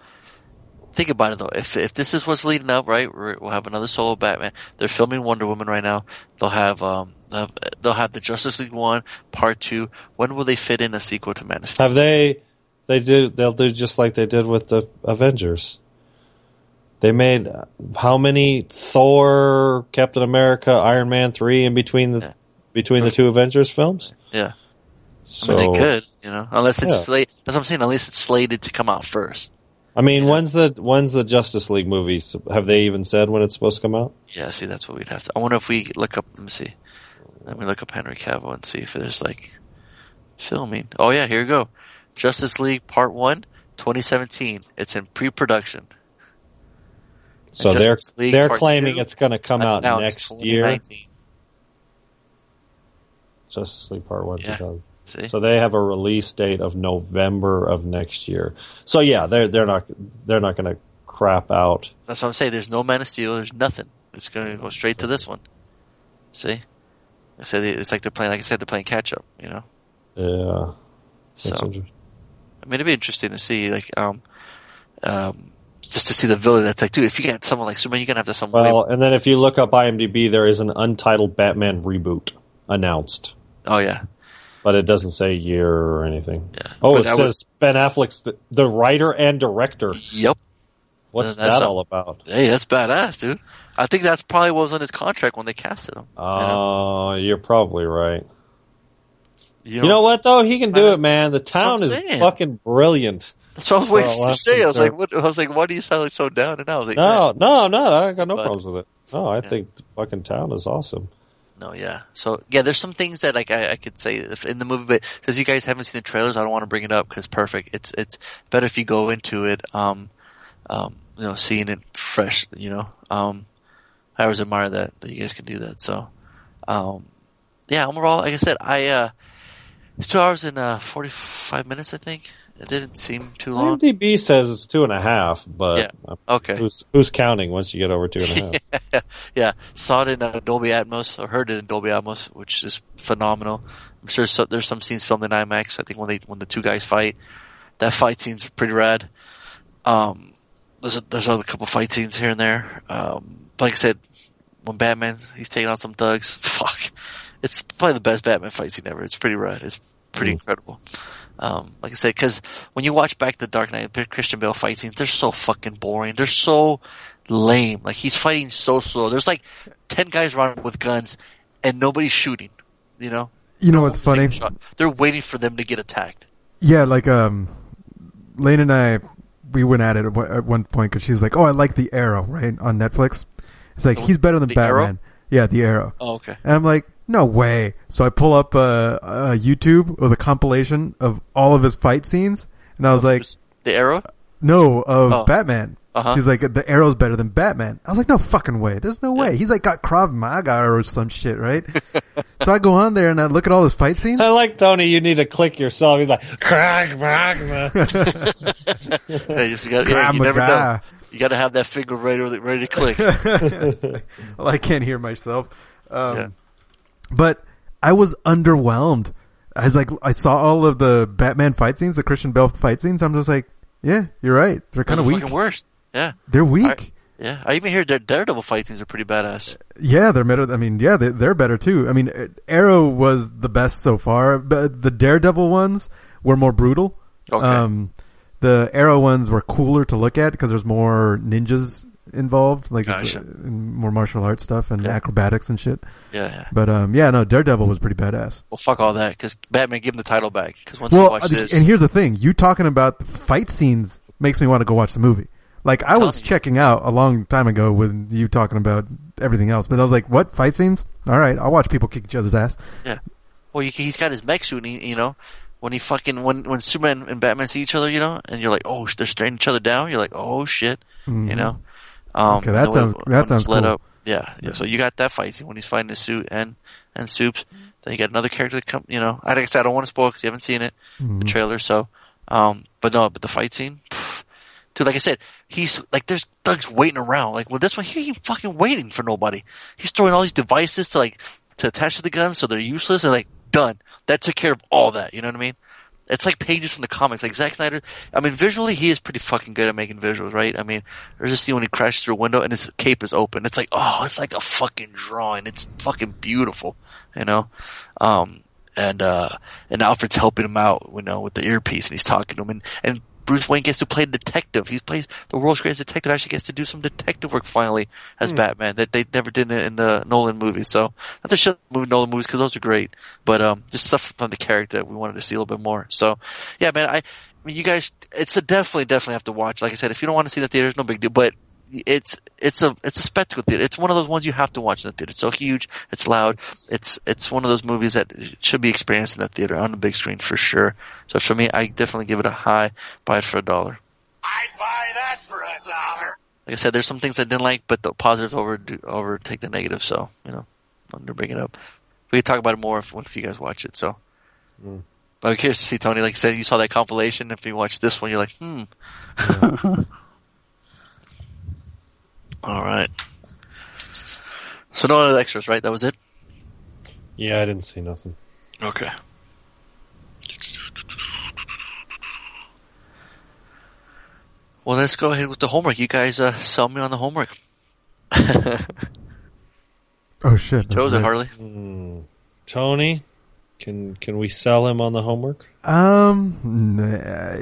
Think about it though. If if this is what's leading up, right? We'll have another solo Batman. They're filming Wonder Woman right now. They'll have um they'll have, they'll have the Justice League one part two. When will they fit in a sequel to Man of Steel? Have they? They do. They'll do just like they did with the Avengers. They made how many Thor, Captain America, Iron Man three in between the Yeah. between the two Avengers films. Yeah, I So mean they could, you know, unless it's Yeah. slated. That's what I'm saying. Unless it's slated to come out first. I mean, when's the when's the Justice League movie? Have they even said when it's supposed to come out? Yeah, see, that's what we'd have to. I wonder if we look up. Let me see. Let me look up Henry Cavill and see if there's like filming. Oh yeah, here we go. Justice League Part One, 2017. It's in pre-production. So they're League they're claiming Two, it's going to come out next year. Justice League Part One. Yeah. 2000. See, So they have a release date of November of next year. So yeah, they're they're not they're not going to crap out. that's what I'm saying. There's no Man of Steel. There's nothing. It's gonna go straight to this one. See, I said it's like they're playing. Like I said, they're playing catch up. You know, Yeah. That's so. I mean, it'd be interesting to see, like, um, um, just to see the villain. That's like, dude, if you got someone like Superman, you're gonna have to some. Well, and then if you look up IMDb, there is an untitled Batman reboot announced, oh yeah, but it doesn't say year or anything. Yeah. Oh, But it says Ben Affleck's the, the writer and director. yep. What's That's that a- all about? Hey, that's badass, dude. I think that's probably what was on his contract when they casted him. Oh, you know? you're probably right. You You know what though? He can do it, man. The town is saying. fucking brilliant. That's what I was waiting for you to say. I was like, what? I was like, why do you sound like so down? And I was like, No, no, no. I got no But- problems with it. No, I Yeah. think the fucking town is awesome. No, yeah. So yeah, there's some things that like I, I could say if- in the movie, but since you guys haven't seen the trailers, I don't want to bring it up because perfect. It's it's better if you go into it, um, um, you know, seeing it fresh. You know, um, I always admire that that you guys can do that. So, um, yeah. Overall, like I said, I uh, it's two hours and uh, forty five minutes. I think it didn't seem too long. IMDb says it's two and a half, but Yeah. uh, Okay. who's who's counting once you get over two and a half? yeah, saw it in uh, Dolby Atmos or heard it in Dolby Atmos, which is phenomenal. I'm sure so, there's some scenes filmed in IMAX. I think when they when the two guys fight, that fight scene's pretty rad. Um, there's a, there's a couple fight scenes here and there. Um, like I said, when Batman he's taking on some thugs, fuck, it's probably the best Batman fight scene ever. It's pretty rad. It's pretty Mm. incredible. Um, like I said, because when you watch back the Dark Knight, Christian Bale fight scenes, they're so fucking boring. They're so lame. Like he's fighting so slow. There's like ten guys running with guns, and nobody's shooting. You know, You know what's funny? They're waiting for them to get attacked. Yeah, like um, Lane and I, we went at it at one- point because she's like, "Oh, I like the Arrow, right on Netflix." It's like he's better than The Batman. Arrow? Yeah, the Arrow. Oh, okay. And I'm like, no way. So I pull up uh, uh, YouTube with a compilation of all of his fight scenes, and I was like, the arrow. no, of Oh. Batman. Uh-huh. She's like, the Arrow's better than Batman. I was like, no fucking way. There's no way. He's like got Krav Maga or some shit, right? so I go on there and I look at all his fight scenes. I like Tony. You need to click yourself. He's like, crack, crack, man." Yeah, you, just gotta, yeah, Krav you never know. You got to have that finger ready, ready to click. well, I can't hear myself. Um, Yeah. But I was underwhelmed. I was like, I saw all of the Batman fight scenes, the Christian Bale fight scenes. I'm just like, yeah, you're right. They're kind of weak. fucking worst. Yeah, They're weak. I- yeah. I even hear Dare- Daredevil fight scenes are pretty badass. Yeah, they're better. I mean, yeah, they, they're better too. I mean, Arrow was the best so far, but the Daredevil ones were more brutal. Okay. Um, the Arrow ones were cooler to look at because there's more ninjas involved, like Gotcha. uh, more martial arts stuff and Yeah. acrobatics and shit. Yeah, yeah. But um, yeah, no, Daredevil was pretty badass. Well, fuck all that because Batman give him the title back. Because once you watch this, and here's the thing: you talking about the fight scenes makes me want to go watch the movie. Like I was checking out a long time ago with you talking about everything else, but I was like, "What fight scenes? All right, I'll watch people kick each other's ass." Yeah. Well, you, he's got his mech suit, and he, you know, when he fucking when when Superman and Batman see each other, you know, and you're like, oh, they're staring each other down. You're like, oh shit, you know. Um, Mm-hmm. Okay, that the way- sounds- that sounds cool. Up. Yeah, yeah. So you got that fight scene when he's fighting his suit and and Soups. Then you got another character that come. You know, like I said, I don't want to spoil because you haven't seen it, Mm-hmm. the trailer. So, um, but no, but the fight scene. pff, Dude, like I said, he's like there's thugs waiting around. Like, well, this one he ain't fucking waiting for nobody. He's throwing all these devices to like to attach to the guns, so they're useless. And like, done. That took care of all that. You know what I mean? It's like pages from the comics. Like Zack Snyder. I mean, visually, he is pretty fucking good at making visuals, right? I mean, there's a scene when he crashes through a window and his cape is open. It's like, oh, it's like a fucking drawing. It's fucking beautiful, you know. Um, and uh, and Alfred's helping him out, you know, with the earpiece, and he's talking to him, and and Bruce Wayne gets to play detective. He plays the world's greatest detective. Actually, gets to do some detective work finally as Batman that they never did in the, in the Nolan movies. So not to shut movie Nolan movies because those are great, but um, just stuff from the character we wanted to see a little bit more. So yeah, man, I, I mean, you guys, it's a definitely definitely have to watch. Like I said, if you don't want to see the theater, theaters, no big deal, but. It's it's a it's a spectacle theater. It's one of those ones you have to watch in the theater. It's so huge. It's loud. It's it's one of those movies that should be experienced in the theater on the big screen for sure. So for me, I definitely give it a high. Buy it for a dollar. I'd buy that for a dollar. Like I said, there's some things I didn't like, but the positives over overtake the negative. So you know, I'm gonna bring it up. We can talk about it more if, if you guys watch it. So, but I'm curious to see Tony. Like you said, you saw that compilation. If you watch this one, you're like, hmm. All right. So no other extras, right? That was it. Yeah, I didn't see nothing. Okay. Well, let's go ahead with the homework. You guys uh, sell me on the homework. Oh shit! that's Chose it, right. Harley. Tony, can can we sell him on the homework? Um, nah,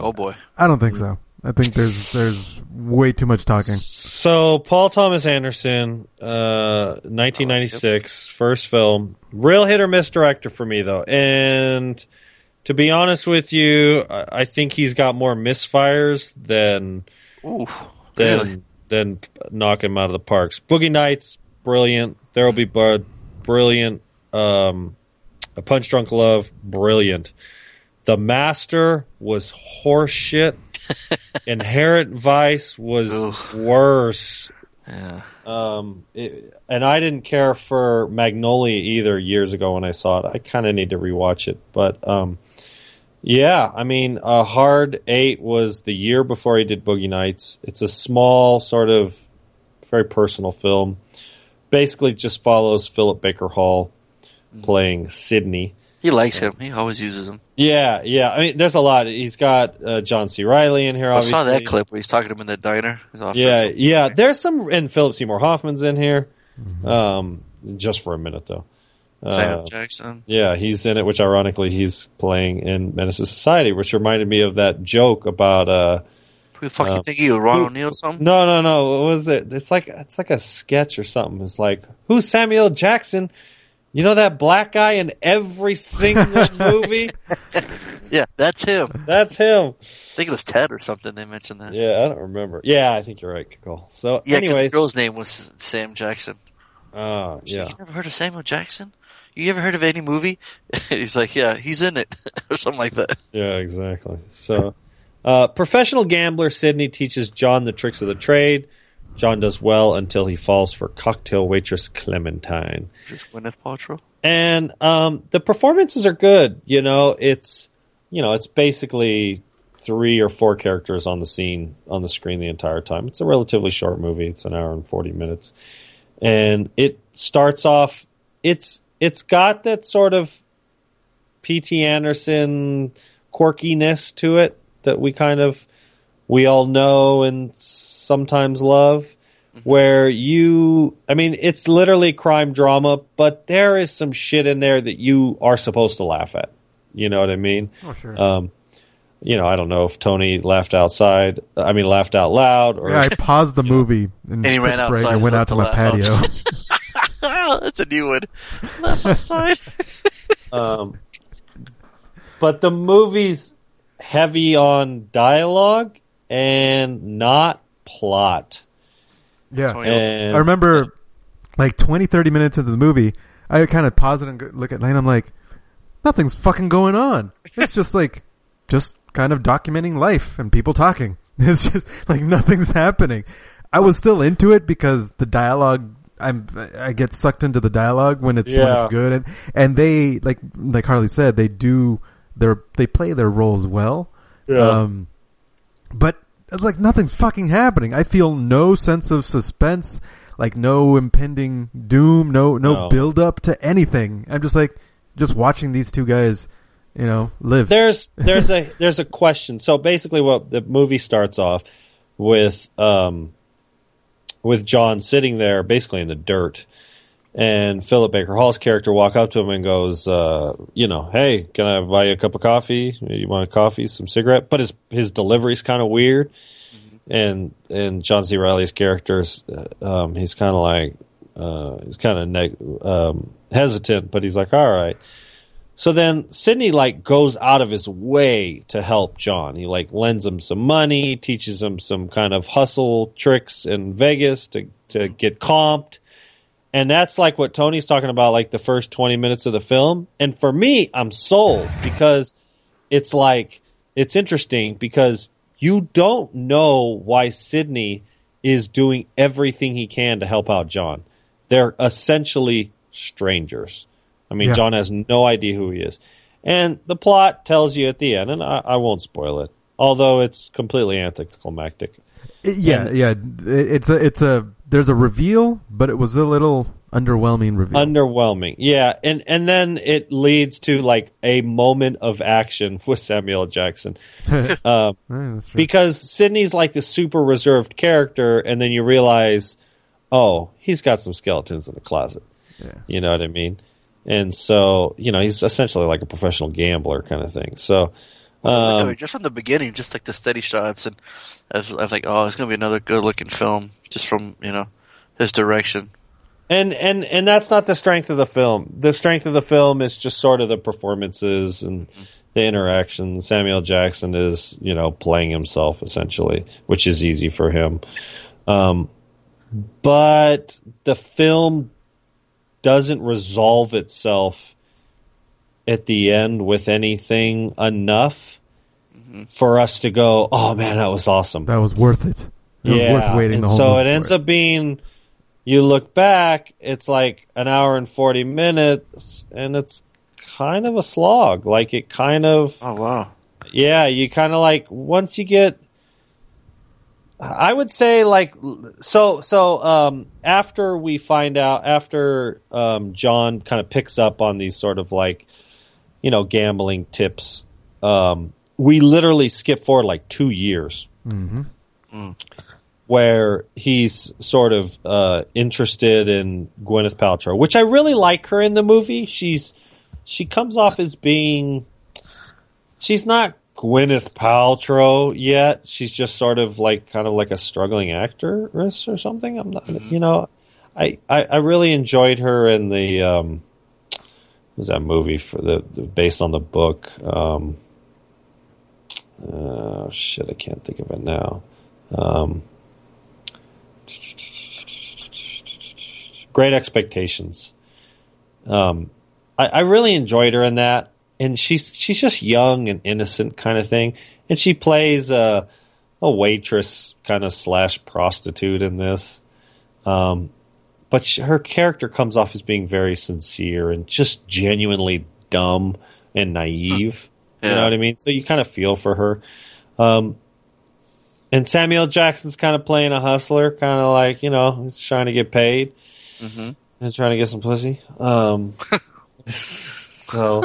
Oh boy. I don't think so. I think there's there's way too much talking. So Paul Thomas Anderson, uh, 1996, first film, real hit or miss director for me though, and to be honest with you, I, I think he's got more misfires than Ooh. than Really? than knock him out of the parks. Boogie Nights, brilliant. There'll be blood, brilliant. Um, a Punch Drunk Love, brilliant. The Master was horseshit. Inherent Vice was Ugh. worse. Yeah. Um, it, and I didn't care for Magnolia either years ago when I saw it. I kind of need to rewatch it, but um, yeah, I mean, a Hard Eight was the year before he did Boogie Nights. It's a small, sort of, very personal film. Basically, just follows Philip Baker Hall playing Sydney. He likes him. He always uses him. Yeah, yeah. I mean, there's a lot. He's got uh, John C. Reilly in here. I Obviously, saw that clip where he's talking to him in the diner. He's Yeah, for- yeah. There's some, and Philip Seymour Hoffman's in here. Um, just for a minute though. Samuel Uh, Jackson. yeah, he's in it, which ironically he's playing in Menace to Society, which reminded me of that joke about uh Who fucking uh, think you, Ron who- O'Neal or something? no no no what was it? It's like it's like a sketch or something. It's like who's Samuel Jackson? You know that black guy in every single movie? Yeah, that's him. That's him. I think it was Ted or something. They mentioned that. Yeah, I don't remember. Yeah, I think you're right, Cole. So, Yeah, 'cause anyways, the girl's name was Sam Jackson. uh, yeah, like, you never heard of Samuel Jackson? You ever heard of any movie? he's like, yeah, he's in it, or something like that. Yeah, exactly. So, uh, professional gambler Sydney teaches John the tricks of the trade. John does well until he falls for cocktail waitress Clementine. Just Gwyneth Paltrow. And um, the performances are good. You know, it's you know, it's basically three or four characters on the scene on the screen the entire time. It's a relatively short movie. It's an hour and forty minutes, and it starts off. It's it's got that sort of P.T. Anderson quirkiness to it that we kind of we all know and sometimes love. Where you, I mean, it's literally crime drama, but there is some shit in there that you are supposed to laugh at. You know what I mean? Oh sure. Um, you know, I don't know if Tony laughed outside. I mean, laughed out loud, or yeah, I paused the movie and, And he took ran a break outside and went out to to my patio. outside. that's a new one. Laugh outside. Um, but the movie's heavy on dialogue, and not plot. Yeah. And I remember like 20, 30 minutes into the movie, I kind of pause it and look at Lane. I'm like, nothing's fucking going on. It's just like, just kind of documenting life and people talking. It's just like nothing's happening. I was still into it because the dialogue, I'm, I get sucked into the dialogue when it's, when it's good. And, and they, like, like Harley said, they do their, they play their roles well. Yeah. Um, but it's like nothing's fucking happening. I feel no sense of suspense, like no impending doom, no no, No. build up to anything. I'm just like just watching these two guys, you know, live. there's there's a there's a question. So basically, what the movie starts off with um with John sitting there, basically in the dirt, and Philip Baker Hall's character walk up to him and goes, uh, you know, hey, can I buy you a cup of coffee? You want a coffee, some cigarette? But his his delivery's kind of weird, and and John C. Reilly's character's uh, um, he's kind of like uh, he's kind of neg- um, hesitant, but he's like, all right. So then Sydney like goes out of his way to help John. He like lends him some money, teaches him some kind of hustle tricks in Vegas to to get comped. And that's like what Tony's talking about like the first 20 minutes of the film. And for me, I'm sold because it's like it's interesting because you don't know why Sydney is doing everything he can to help out John. They're essentially strangers. I mean, Yeah. John has no idea who he is. And the plot tells you at the end, and I, I won't spoil it, although it's completely anticlimactic. Yeah, and- yeah. It's a it's a there's a reveal, but it was a little underwhelming reveal. Underwhelming, yeah, and and then it leads to like a moment of action with Samuel Jackson, um, Yeah, because Sydney's like the super reserved character, and then you realize, oh, he's got some skeletons in the closet. Yeah. You know what I mean? And so, you know, he's essentially like a professional gambler kind of thing. So, I um, mean, just from the beginning, just like the steady shots, and I was, I was like, oh, it's gonna be another good looking film, just from you know his direction. and and and that's not the strength of the film. The strength of the film is just sort of the performances and the interaction. Samuel Jackson is, you know, playing himself essentially, which is easy for him. Um, but the film doesn't resolve itself at the end with anything enough for us to go, "Oh man, that was awesome." that was worth it. It was worth waiting and the whole so it for ends up being you look back it's like an hour and 40 minutes and it's kind of a slog like it kind of Oh wow, yeah you kind of like once you get i would say like so so um after we find out after um john kind of picks up on these sort of like you know gambling tips um we literally skip forward like two years where he's sort of uh, interested in Gwyneth Paltrow, which I really like her in the movie. She's she comes off as being she's not Gwyneth Paltrow yet. She's just sort of like kind of like a struggling actress or something. I'm not, you know, I, I I really enjoyed her in the um, what was that movie for the, the based on the book. Um, oh shit, I can't think of it now. Um, Great Expectations. Um, I, I really enjoyed her in that, and she's she's just young and innocent kind of thing, and she plays a a waitress kind of slash prostitute in this. Um, but she, her character comes off as being very sincere and just genuinely dumb and naive. You know what I mean? So you kind of feel for her. Um, and Samuel Jackson's kind of playing a hustler, kind of like you know, he's trying to get paid hmm and trying to get some pussy. Um, so,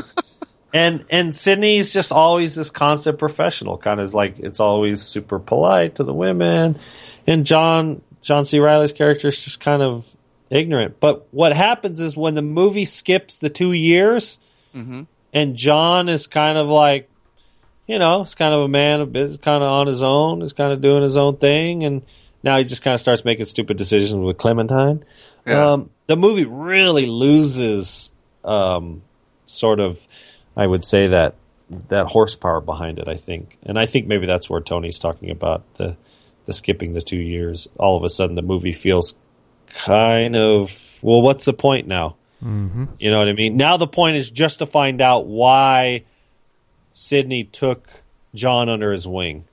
and and Sydney's just always this constant professional, kind of like it's always super polite to the women, and John John C. Reilly's character is just kind of ignorant. But what happens is when the movie skips the two years, Mhm. and John is kind of like, you know, he's kind of a man of business, kind of on his own, he's kind of doing his own thing, and now he just kind of starts making stupid decisions with Clementine. Yeah. Um, the movie really loses, um, sort of, I would say that that horsepower behind it. I think, and I think maybe that's where Tony's talking about the the skipping the two years. All of a sudden, the movie feels kind of well. What's the point now? Mm-hmm. You know what I mean? Now the point is just to find out why Sydney took John under his wing.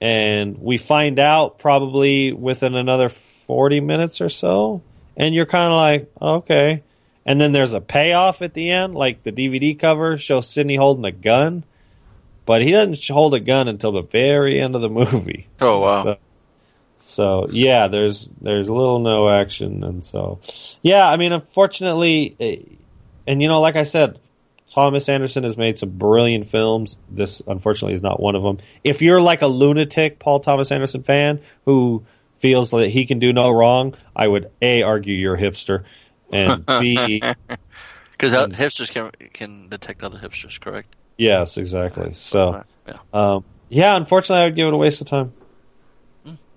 And we find out probably within another 40 minutes or so. And you're kind of like, okay. And then there's a payoff at the end, like the DVD cover shows Sydney holding a gun. But he doesn't hold a gun until the very end of the movie. Oh wow. So, so yeah, there's there's little no action, and so yeah, I mean, unfortunately, eh, and you know, like I said, Thomas Anderson has made some brilliant films. This unfortunately is not one of them. If you're like a lunatic Paul Thomas Anderson fan who feels that he can do no wrong, I would a argue you're a hipster, and b Because hipsters can can detect other hipsters, correct? yes, exactly. So Yeah. um, yeah, unfortunately, I would give it a waste of time.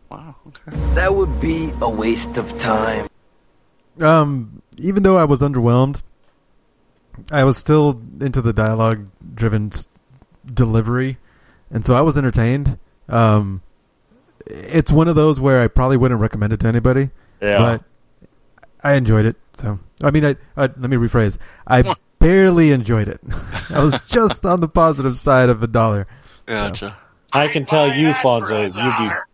Wow. Okay. That would be a waste of time. Um, even though I was underwhelmed, I was still into the dialogue driven delivery, and so I was entertained. Um, it's one of those where I probably wouldn't recommend it to anybody, Yeah. but I enjoyed it. So I mean, I, I let me rephrase: I barely enjoyed it. I was just on the positive side of a dollar. Gotcha. I can tell you, that Fonzo, you'd be dollar.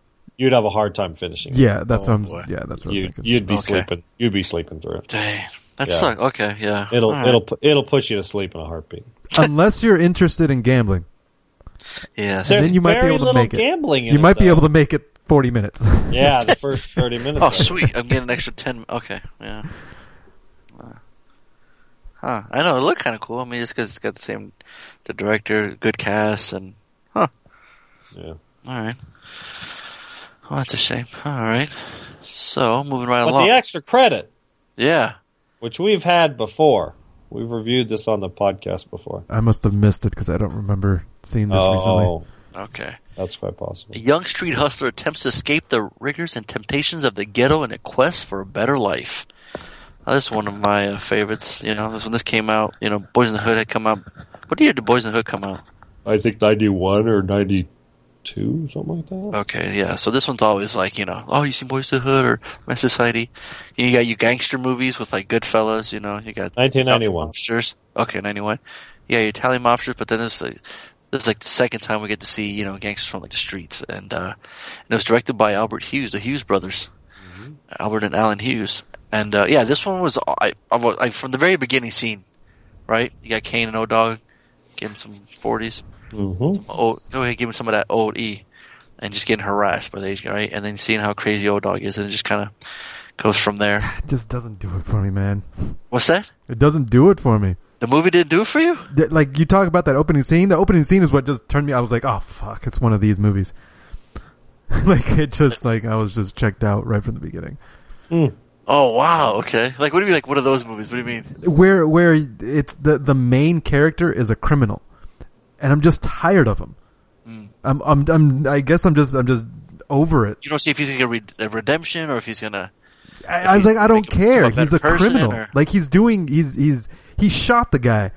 You'd have a hard time finishing. it. Yeah, that's Oh, what I'm. boy. Yeah, that's what I was You, thinking. you'd be Okay. sleeping. You'd be sleeping through it. Dang. That Yeah. sucks. Okay. Yeah. It'll All right. it'll it'll put you to sleep in a heartbeat. Unless you're interested in gambling, Yes. There's then you might be able to make it. gambling. In you it, might be able to make it 40 minutes. Yeah, the first thirty minutes. Oh, sweet! I'm getting an extra ten. Okay, yeah. Uh, Huh? I know it looked kind of cool. I mean, just because it's got the same, the director, good cast, and huh? Yeah. All right. Well, that's a shame. All right. So moving right But along. the extra credit, yeah. which we've had before, we've reviewed this on the podcast before. I must have missed it because I don't remember seeing this recently. Oh, Okay. that's quite possible. A young street hustler attempts to escape the rigors and temptations of the ghetto in a quest for a better life. Now, this is one of my uh, favorites. You know, this when this came out. You know, Boyz n the Hood had come out. What year did Boyz n the Hood come out? I think ninety one or ninety two, something like that. Okay, yeah. So this one's always like, you know, oh, you seen Boys to the Hood or My Society? You got you gangster movies with like Goodfellas. You know, you got 1991. Mobsters. Okay, ninety one. Yeah, your Italian mobsters. But then this like, this is like the second time we get to see you know gangsters from like the streets, and uh, and it was directed by Albert Hughes, the Hughes brothers, Albert and Alan Hughes. And uh, yeah, this one was I, I, was- I from the very beginning scene, right? You got Kane and O-Dog, give him some forties. Mm-hmm. Oh, go ahead, give him some of that old E, and just getting harassed by the Asian guy, right? And then seeing how crazy O-Dog is, and it just kind of goes from there. It just doesn't do it for me, man. What's that? It doesn't do it for me. The movie didn't do it for you? Th- Like you talk about that opening scene. The opening scene is what just turned me. I was like, oh fuck, it's one of these movies. like it just like I was just checked out right from the beginning. Oh wow, okay. Like, what do you mean? Like one of those movies? What do you mean? Where where it's the the main character is a criminal, and I'm just tired of him. Hmm. I'm I'm I'm I guess I'm just I'm just over it. You don't see if he's gonna get re- a redemption or if he's gonna. I, I was like, I don't care. He's a criminal. or- Like he's doing. He's he's he shot the guy.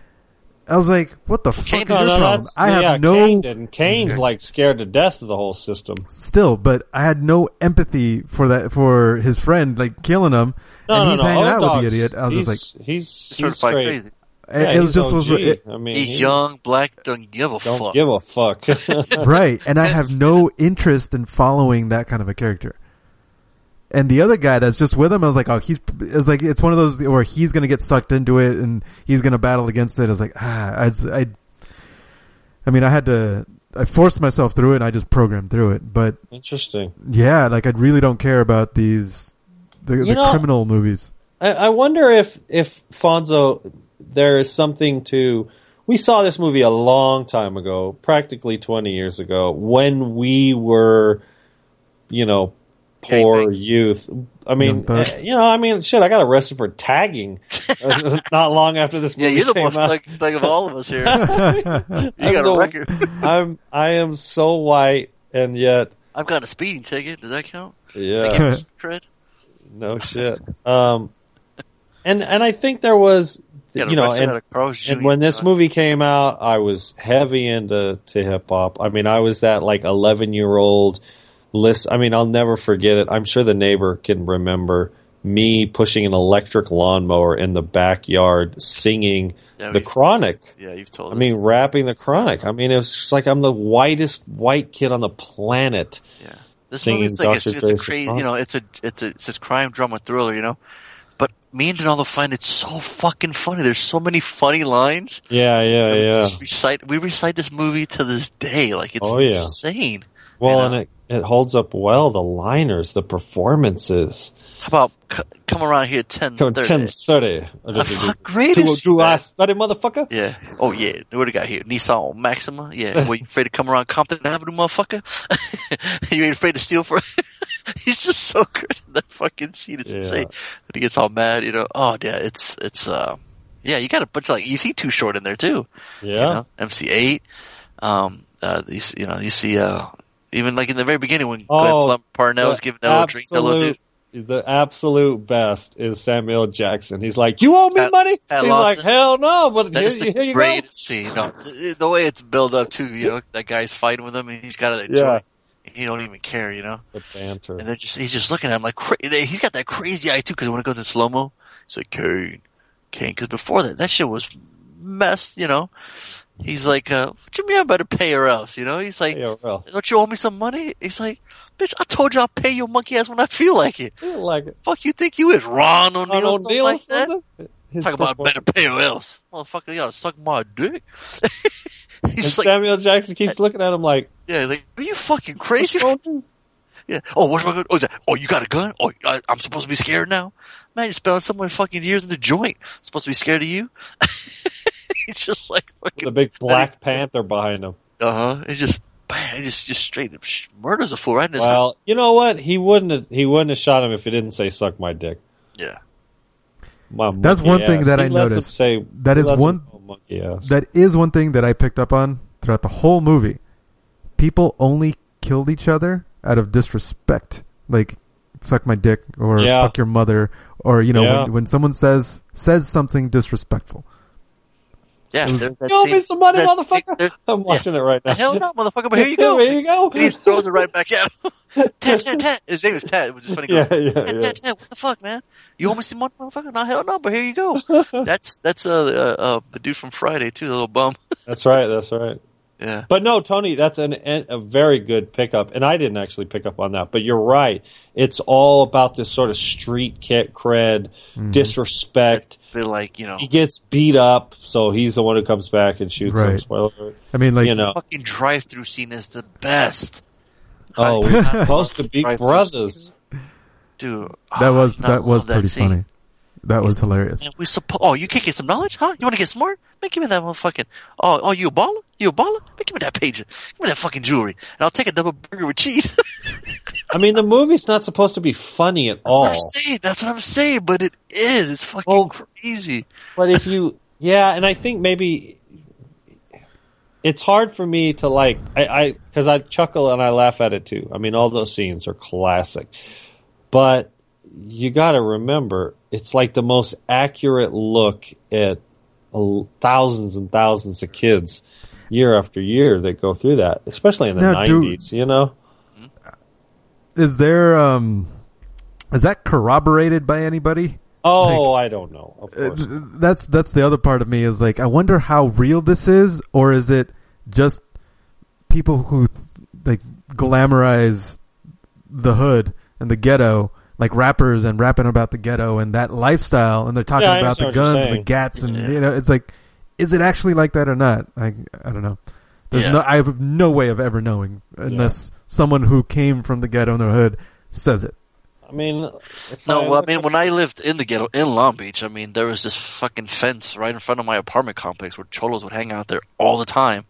I was like, what the fuck Kane- is No, your no, problem? I have yeah, no Kane didn't. Kane's like scared to death of the whole system. still, but I had no empathy for that for his friend like killing him, No, and no, he's no. hanging out with O-Dog's- the idiot. I was just like, he's he's Certified straight. crazy. it, Yeah, it was he's just was it, I mean, He's he young, black, don't give a Don't fuck. give a fuck. right, and I have no interest in following that kind of a character. And the other guy that's just with him, I was like, oh, he's it's like it's one of those where he's gonna get sucked into it and he's gonna battle against it. I was like, ah, I, I, I mean, I had to, I forced myself through it, and I just programmed through it. But Interesting. yeah, like I really don't care about these the, the know- criminal movies. I, I wonder if if Fonzo, there is something to. We saw this movie a long time ago, practically twenty years ago, when we were, you know, poor Gangbang. youth. I mean, Young thugs. eh, you know, I mean, shit. I got arrested for tagging uh, not long after this movie Yeah, you're the came most out. thug, thug of all of us here. you got a record. I'm I am so white, and yet, I've got a speeding ticket. Does that count? yeah. Give us cred. No shit. Um, and and I think there was Got you know, and, at a Carl's Jr. and when this movie came out, I was heavy into to hip hop. I mean, I was that like eleven year old. List. I mean, I'll never forget it. I'm sure the neighbor can remember me pushing an electric lawnmower in the backyard, singing Yeah, the Chronic. Yeah, you've told I us. mean, rapping the Chronic. I mean, it was just like I'm the whitest white kid on the planet. Yeah. This singing movie's like it's, it's a crazy, you know, it's a it's a it's this crime drama thriller, you know. But me and Donaldo find it so fucking funny. There's so many funny lines. Yeah, yeah, we yeah. recite we recite this movie to this day. Like it's Oh, yeah. insane. Well, you and it, it holds up well. The liners, the performances. How about c- come around here ten Come thirty? ten thirty. How great is man? study, motherfucker? Yeah. Oh yeah. What do we got here? Nissan Maxima. Yeah. Were you afraid to come around Compton Avenue, motherfucker? you ain't afraid to steal for? He's just so good in that fucking scene. It's Yeah. insane. He gets all mad, you know. Oh yeah. It's it's uh yeah. You got a bunch of like you see Too Short in there too. Yeah. You know? MC Eiht. Um. Uh. You you know. You see. Uh. Even like in the very beginning when Glenn Oh, Plum Parnell was giving little drink, that little dude. absolute- The absolute best is Samuel Jackson. He's like, "You owe me Pat- money." Pat He's Lawson. like, "Hell no!" But That here, here you go. scene. No, the, way it's built up too. You know, that guy's fighting with him, and he's got a Yeah. He don't even care. You know, The banter. and they're just he's just looking at him like cra- they- he's got that crazy eye too. Because when it goes in slow mo, he's like Kane, Kane. Because before that, that shit was messed. You know, he's like, uh, "What you mean I better pay or else?" You know, he's like, "Don't you owe me some money?" He's like, "Bitch, I told you I'll pay your monkey ass when I feel like it." I like it. Fuck you think you is Ron O'Neal, On or something like that? His Talk about better pay or else. Motherfucker, you gotta suck my dick. He's like, Samuel Jackson keeps looking at him like, yeah, like, are you fucking crazy? "What's wrong with you?" Yeah. Oh, what's my gun? Oh, is that, oh, you got a gun? Oh, I, I'm supposed to be scared now? Man, you're spending so many fucking years in the joint. I'm supposed to be scared of you? He's just like fucking. the big Black Panther behind him. Uh huh. He just, bam, he just, just straight up murders a fool right in his Well, you know what? He wouldn't have, he wouldn't have shot him if he didn't say "suck my dick." Yeah. My That's monkey one thing that He I noticed. Say That he is lets him one- go monkey ass. That is one thing that I picked up on throughout the whole movie. People only killed each other out of disrespect. Like, suck my dick or Yeah. fuck your mother or, you know, Yeah. when, when someone says, says something disrespectful. Yeah. there's that You owe scene- me some money, that's- motherfucker. there- I'm watching it right now. Hell no, motherfucker, but here you go. Here you go. And he just throws it right back at him. Tat, tat, tat. His name is Ted, which is funny. Yeah, Goes, yeah, tat, yeah. tat, tat. What the fuck, man? You almost see money, motherfucker? No, hell no, but here you go. that's, that's, uh, uh, uh, the dude from Friday, too, the little bum. That's right. That's right. Yeah. But no, Tony, that's an, an a very good pickup, and I didn't actually pick up on that. But you're right; it's all about this sort of street kit cred, mm-hmm. disrespect. Like, you know, He gets beat up, so he's the one who comes back and shoots him. Right. Spoiler. I mean, like, You know. fucking drive through scene is the best. Oh, we're supposed to be brothers. Dude. that was, that was pretty scene. funny. That was hilarious. Man, we suppo- oh, you can't get some knowledge, huh? You want to get smart? Man, give me that motherfucking. Oh, oh, you a baller? You a baller? Man, give me that pager. Give me that fucking jewelry, and I'll take a double burger with cheese. I mean, the movie's not supposed to be funny at That's what all. I'm saying. That's what I'm saying. But it is. It's fucking Well- crazy. But if you, yeah, and I think maybe it's hard for me to like, I, I, because I chuckle and I laugh at it too. I mean, all those scenes are classic, but you got to remember, it's like the most accurate look at thousands and thousands of kids year after year that go through that, especially in the Now, do- nineties. You know, Is there, um, is that corroborated by anybody? oh, I don't know. Of Uh, course, that's that's the other part of me is like I wonder how real this is, or is it just people who like glamorize the hood and the ghetto, like rappers and rapping about the ghetto and that lifestyle, and they're talking Yeah, about the understand what you're guns and the gats, and you know, it's like, is it actually like that or not? I I don't know. There's Yeah. no, I have no way of ever knowing unless someone who came from the ghetto and the hood says it. I mean, No, I well, I mean, when I lived in the ghetto in Long Beach, I mean, there was this fucking fence right in front of my apartment complex where cholos would hang out there all the time.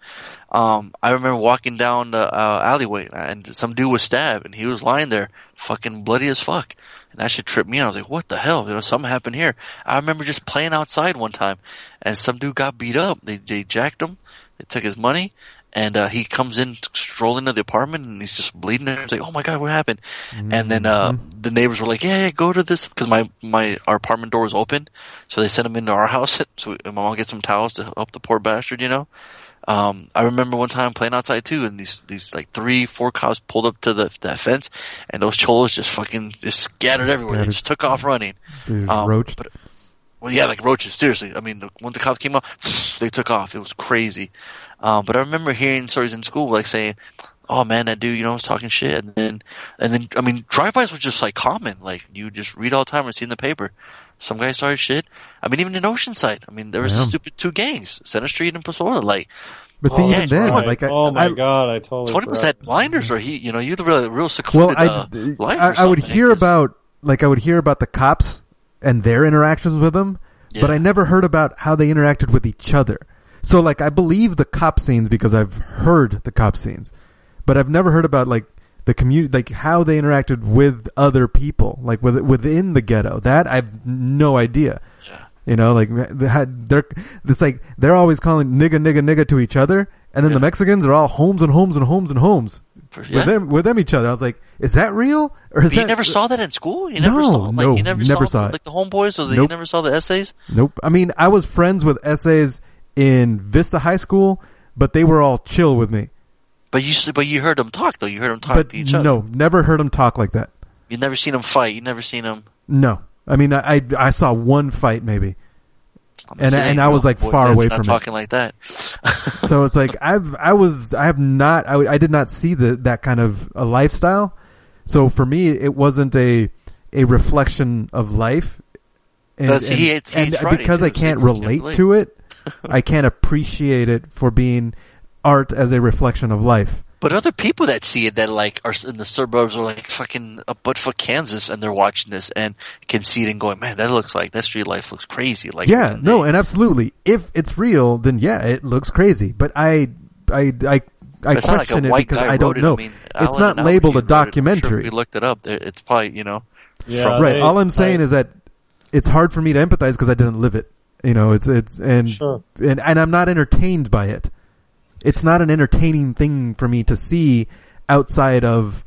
Um, I remember walking down the uh, alleyway and some dude was stabbed and he was lying there, fucking bloody as fuck. And that shit tripped me out. I was like, what the hell? You know, something happened here. I remember just playing outside one time and some dude got beat up. They, they jacked him. They took his money and uh, he comes in strolling into the apartment and he's just bleeding and he's like, "Oh my god, what happened?" And then uh, Mm-hmm. the neighbors were like, "Yeah, yeah go to this," because my my our apartment door was open, so they sent him into our house. So my mom gets some towels to help the poor bastard, you know. Um, I remember one time playing outside too, and these these like three, four cops pulled up to the that fence, and those cholos just fucking just scattered everywhere. They just took off running. Um, roached. But well, yeah, like roaches. Seriously, I mean, the, when the cops came up, they took off. It was crazy. Um, but I remember hearing stories in school like saying, "Oh man, that dude, you know, was talking shit," and then and then I mean, drive-bys were just like common. Like you just read all the time or see in the paper. Some guy started shit. I mean, even in Oceanside. I mean, there was Yeah. stupid two gangs, Center Street and Pasola. Like, But see, Oh, even yeah, then, right. like, I, oh my I, god, I totally. Tony was forgot. that blinders, or he, you know, you the real, real well, secluded I, uh, life. I, I would hear about, like, I would hear about the cops and their interactions with them, but I never heard about how they interacted with each other. So, like, I believe the cop scenes because I've heard the cop scenes, but I've never heard about like the community, like how they interacted with other people, like with within the ghetto. That I've no idea. Yeah. You know, like they had, they're it's like they're always calling nigga nigga nigga to each other, and then the Mexicans are all homes and homes and homes and homes For- with them with them each other. I was like, is that real or is But you that never saw that in school. You never No, saw, like, no, you never, never saw, saw it. like the homeboys, or the, you never saw the essays. Nope. I mean, I was friends with essays in Vista High School, but they were all chill with me. But you, but you heard them talk though. You heard them talk But to each other. no, never heard them talk like that. You never seen them fight. You never seen them. No. I mean, I I, I saw one fight maybe. And- and I was, like, far away from it. talking like that. so it's like I've I was I have not I, I did not see the that kind of a lifestyle. So for me, it wasn't a a reflection of life. And, But see, and- he and because I can't you can't relate relate. to it, I can't appreciate it for being art as a reflection of life. But other people that see it that like are in the suburbs or like fucking uh, for Kansas, and they're watching this and can see it and going, man, that looks like that street life looks crazy. Like yeah, no, they- and absolutely. If it's real, then yeah, it looks crazy. But I, I, I, I it's not like a question it because guy I don't wrote it. know. I mean, it's Alan not labeled a wrote sure documentary. if we looked it up. It's probably you know. Yeah, from- right. they- All I'm saying I- is that it's hard for me to empathize because I didn't live it. You know, it's it's and Sure. and and I'm not entertained by it. It's not an entertaining thing for me to see outside of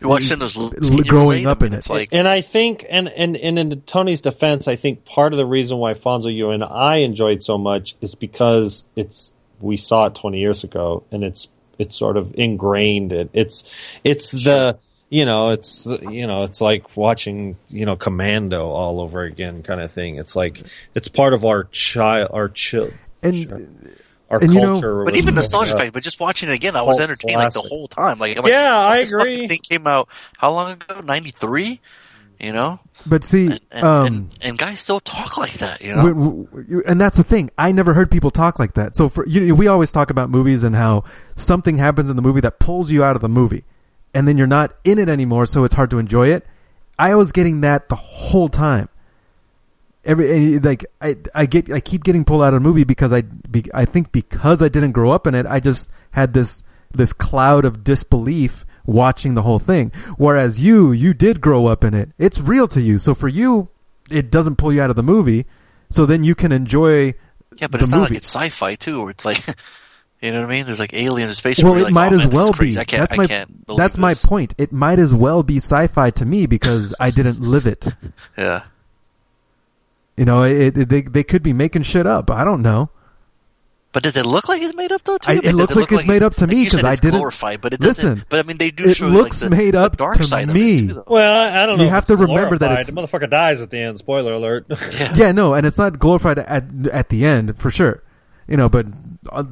watching those l- growing up I mean, in It's it. like and I think, and, and, and in Tony's defense, I think part of the reason why Fonzo, you and I enjoyed so much is because it's, we saw it 20 years ago and it's, it's sort of ingrained. It, it's, it's the, you know, it's, you know, it's like watching, you know, Commando all over again kind of thing. It's like, it's part of our child, our chill, and our And you know- culture. But even nostalgia yeah. factor, but just watching it again, I was Cult entertained like the whole time. Like, I'm like, Yeah, I this agree. Thing came out how long ago? Ninety three. You know, but see, and and, um, and and guys still talk like that. You know, W- w- you- and that's the thing. I never heard people talk like that. So for you, we always talk about movies and how something happens in the movie that pulls you out of the movie, and then you're not in it anymore, so it's hard to enjoy it. I was getting that the whole time. Every and, eh, like I I get I keep getting pulled out of the movie because I be, I think because I didn't grow up in it, I just had this this cloud of disbelief watching the whole thing. Whereas you you did grow up in it. It's real to you. So for you, it doesn't pull you out of the movie. So then you can enjoy yeah, but the it's not movie. like it's sci-fi too, or it's like, you know what I mean? There's like aliens in space. well, it like, might oh, as man, well be. I can't. that's I my can't believe that's my point. It might as well be sci-fi to me because I didn't live it. Yeah. You know, it, it, they they could be making shit up. I don't know. But does it look like it's made up though? Too? I- I it mean, looks does like it's made up to like me because said, 'cause I didn't- glorified, but it doesn't. Listen, but I mean, they do it show looks like the, made up dark to side me. too. Well, I, I don't know. You have to remember that it's- the motherfucker dies at the end. Spoiler alert. Yeah. Yeah, no, and it's not glorified at at the end for sure. You know, but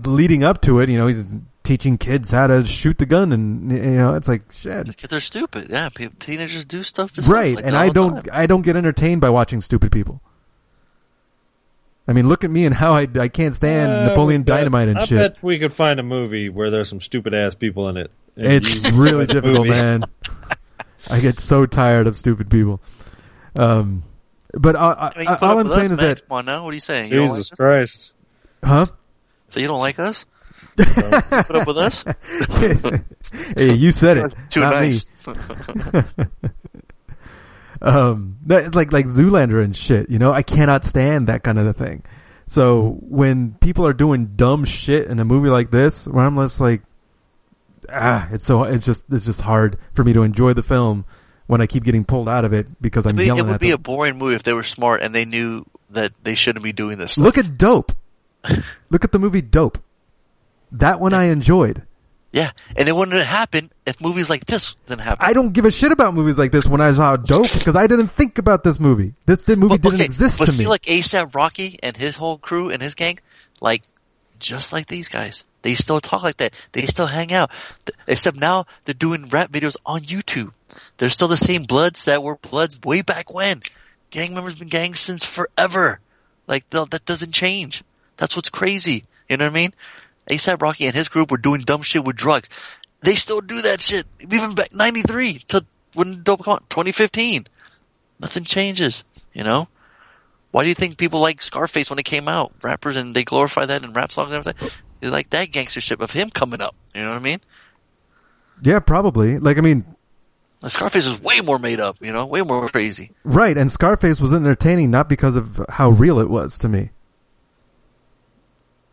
leading up to it, you know, he's teaching kids how to shoot the gun, and you know, it's like shit. Because they're stupid. Yeah, people, teenagers do stuff. To right like and i don't time. i don't get entertained by watching stupid people i mean look at me and how i, I can't stand Uh, napoleon we bet- dynamite and I shit bet we could find a movie where there's some stupid ass people in it. It's really difficult man i get so tired of stupid people um but uh, I mean, uh, all i'm saying us, is man. that Come on now, what are you saying? You don't like Jesus? Christ. huh So you don't like us? put up with us? hey you said it Too not nice. um that, like like zoolander and shit you know i cannot stand that kind of a thing So when people are doing dumb shit in a movie like this, where I'm just like, ah, it's so it's just it's just hard for me to enjoy the film when I keep getting pulled out of it because I'm yelling it would be them. a boring movie if they were smart and they knew that they shouldn't be doing this. Stuff. Look at Dope. Look at the movie Dope. That one I enjoyed. Yeah, and it wouldn't have happened if movies like this didn't happen. I don't give a shit about movies like this when I saw Dope because I didn't think about this movie. This movie didn't exist but to see, me. like ASAP Rocky and his whole crew and his gang, like just like these guys, they still talk like that. They still hang out, except now they're doing rap videos on YouTube. They're still the same Bloods that were Bloods way back when. Gang members been gangs since forever. Like that doesn't change. That's what's crazy. You know what I mean? ASAP Rocky and his group were doing dumb shit with drugs. They still do that shit even back '93 to when Dope come out 2015. Nothing changes. You know. Why do you think people like Scarface when it came out? Rappers and they glorify that in rap songs and everything. They like that gangster shit of him coming up. You know what I mean? yeah, probably. Like I mean, Scarface is way more made up. You know, way more crazy. right? And Scarface was entertaining not because of how real it was to me.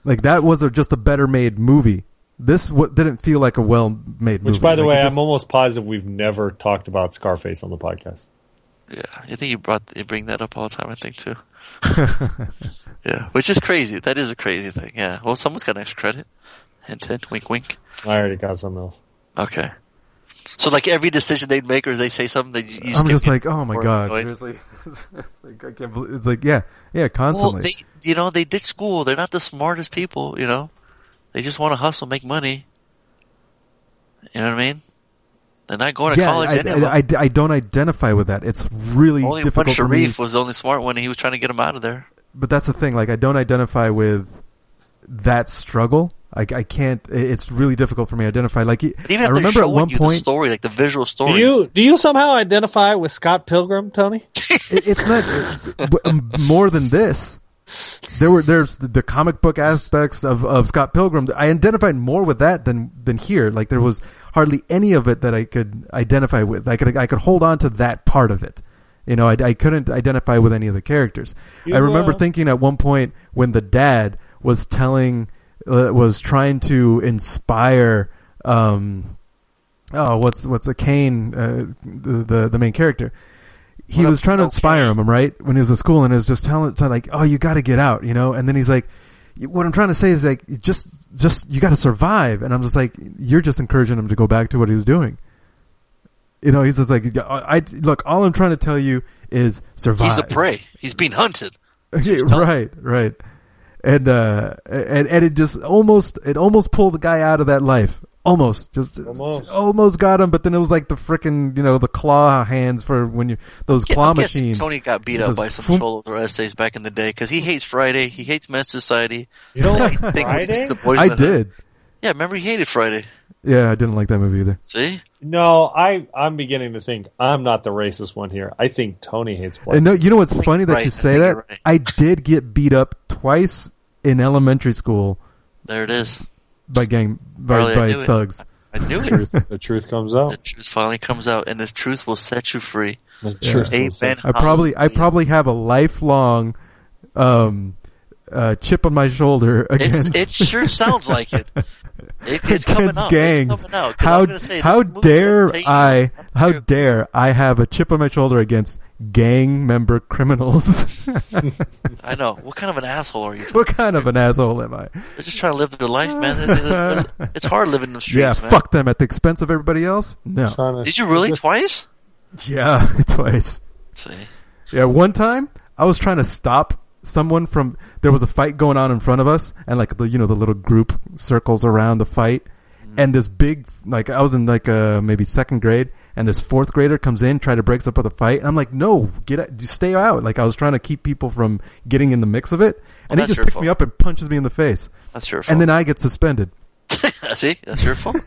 Like that was a, just a better made movie. This w- didn't feel like a well made movie. Which, by the Like, way, just- I'm almost positive we've never talked about Scarface on the podcast. Yeah, I think you brought you bring that up all the time. I think too. yeah, which is crazy. That is a crazy thing. Yeah. Well, someone's got extra credit. Hint, hint, wink, wink. I already got something else. Okay. So, like every decision they'd make, or they say something that you, you I'm get just like, oh my more god, annoyed. seriously. like, I can't believe it's like, yeah, yeah, Well, constantly. they, you know, they did school. They're not the smartest people, you know. They just want to hustle, make money. You know what I mean? They're not going to yeah, college I, anyway. I, I, I don't identify with that. It's really only difficult for me. Sharif was the only smart one, and he was trying to get him out of there. But that's the thing. Like, I don't identify with that struggle. I, I can't. It's really difficult for me to identify. Like, But even I remember at one you the point, story, like the visual story. Do you do you somehow identify with Scott Pilgrim, Tony? it, it's not but, um, more than this. There were there's the, the comic book aspects of, of Scott Pilgrim. I identified more with that than than here. Like there was hardly any of it that I could identify with. I could I could hold on to that part of it. You know, I, I couldn't identify with any of the characters. You, I remember uh, thinking at one point when the dad was telling was trying to inspire um oh what's what's the Caine uh, the, the the main character he What was trying to okay. inspire him right when he was in school and he was just telling, telling like oh you got to get out you know and then he's like what I'm trying to say is like just just you got to survive and I'm just like you're just encouraging him to go back to what he was doing you know he's just like I, I look all I'm trying to tell you is survive He's a prey. He's being hunted. Yeah, right, right. And uh and and it just almost it almost pulled the guy out of that life. Almost. Just Almost. almost, got him, but then it was like the freaking you know, the claw hands for when you those Yeah, claw I'm machines. Tony got beat up by some thump. troll or essays back in the day because he hates Friday. He hates Men's Society. You don't like I think he Friday? thinks I did. Yeah, remember he hated Friday. Yeah, I didn't like that movie either. See? No, I I'm beginning to think I'm not the racist one here. I think Tony hates black. And no, you know what's think funny that right. you say think that? right. I did get beat up twice in elementary school There it is. by gang by, Harley, I by it. thugs. I knew it. truth, the truth comes out. the truth finally comes out, and this truth will set you free. The truth will Amen. I probably I probably have a lifelong um uh chip on my shoulder It's, it sure sounds like it. it it's coming against out. gangs. It's coming out. 'Cause How say, how dare will take you- I how sure- dare I have a chip on my shoulder against gang member criminals? I know. What kind of an asshole are you? what kind of an asshole am I? They're just trying to live their life, man. It's hard living in the streets, yeah, man. fuck them at the expense of everybody else. No. Did you really twice? Yeah, twice. See, Yeah, one time I was trying to stop someone from. There was a fight going on in front of us, and like the you know the little group circles around the fight, and this big like I was in like uh maybe second grade, and this fourth grader comes in, try to breaks up the fight, and I'm like, no, get out, stay out. Like I was trying to keep people from getting in the mix of it, and he just picks fault. me up and punches me in the face, that's your fault. and then I get suspended. See, that's your fault.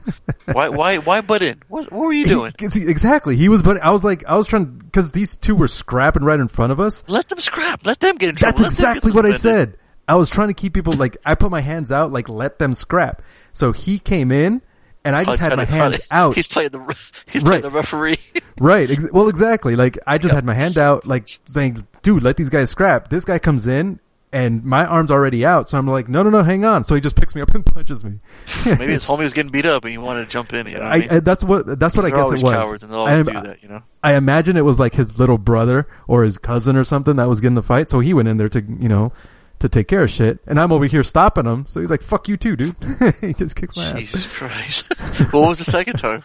why, why, why butt in? What, what were you doing? He- exactly. He was, but I was like, I was trying because these two were scrapping right in front of us. Let them scrap. Let them get in trouble. That's Let exactly what I said. I was trying to keep people like I put my hands out, like let them scrap. So he came in, and I just had my hands funny. out. He's playing the he's Right. playing the referee. right. Ex- well, exactly. Like I just had my hand out, like saying, "Dude, let these guys scrap." This guy comes in, and my arm's already out. So I'm like, no, no, no, hang on. So he just picks me up and punches me. Maybe his homie was getting beat up and he wanted to jump in. You know I, I, mean? I, that's what that's what I guess it was. cowards and they'll always I, do that, you know? I imagine it was like his little brother or his cousin or something that was getting the fight, so he went in there to you know to take care of shit, and I'm over here stopping him. So he's like, "Fuck you too, dude." he just kicks my Jesus ass. Christ! what was the second time?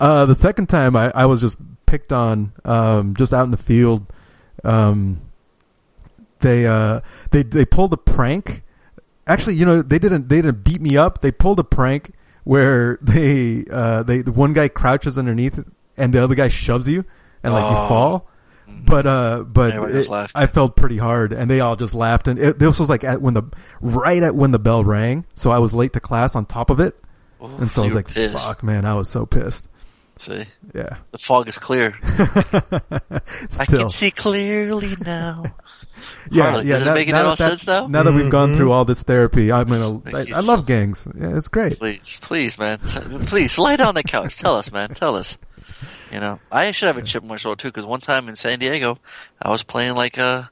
Uh, the second time I, I was just picked on, um, just out in the field. Um, they uh they they pulled a prank. Actually, you know they didn't they didn't beat me up. They pulled a prank where they uh they the one guy crouches underneath and the other guy shoves you and like Oh. you fall. But uh, but it- I felt pretty hard, and they all just laughed. And it, this was like at when the right at when the bell rang, so I was late to class on top of it, and so I was like, pissed. "Fuck, man!" I was so pissed. See, Yeah, the fog is clear. I can see clearly now. Yeah, Harlan, yeah. Does it now- make now it all that that- sense now? Now that we've gone through all this therapy, I'm gonna. I, I love gangs. Yeah, it's great. Please, please, man, please lie down on the couch. Tell us, man. Tell us. You know, I should have a chip in my shoulder too. Because one time in San Diego, I was playing like a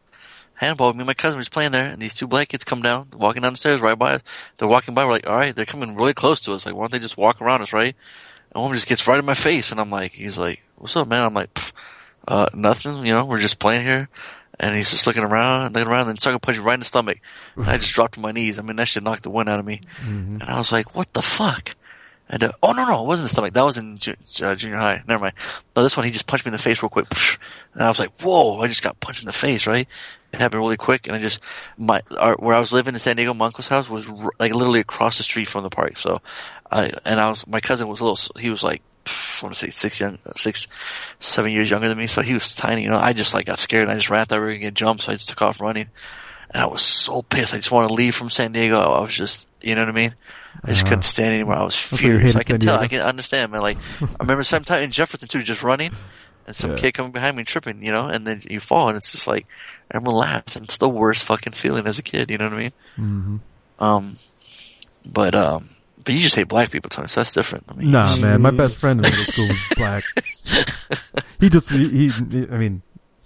handball. Me and my cousin was playing there, and these two black kids come down, walking down the stairs right by us. They're walking by. We're like, all right, they're coming really close to us. Like, why don't they just walk around us, right? And one just gets right in my face, and I'm like, he's like, "What's up, man?" I'm like, "Uh, nothing. You know, we're just playing here." And he's just looking around, looking around, and sucker punched me right in the stomach. And I just dropped to my knees. I mean, that shit knocked the wind out of me. And I was like, "What the fuck?" And uh, oh no no, it wasn't the stomach. That was in ju- uh, junior high. Never mind. No, this one he just punched me in the face real quick, and I was like, "Whoa!" I just got punched in the face. Right? It happened really quick, and I just my our, where I was living in San Diego, my uncle's house was r- like literally across the street from the park. So, I and I was my cousin was a little. He was like I want to say six young, six, seven years younger than me. So he was tiny. You know, I just like got scared. and I just ran thought we were gonna get jumped, so I just took off running. And I was so pissed. I just wanted to leave from San Diego. I was just, you know what I mean? I just Uh-huh. couldn't stand anymore. I was That's why you furious. I can tell. I can understand, man. Like, I remember sometime in Jefferson too, just running, and some Yeah. kid coming behind me tripping, you know, and then you fall, and it's just like everyone laughs, and it's the worst fucking feeling as a kid. You know what I mean? hmm Um, but um, but you just hate black people, Tony. So that's different. I mean, Nah, man, my best friend in middle school was black. he just, he, he, I mean,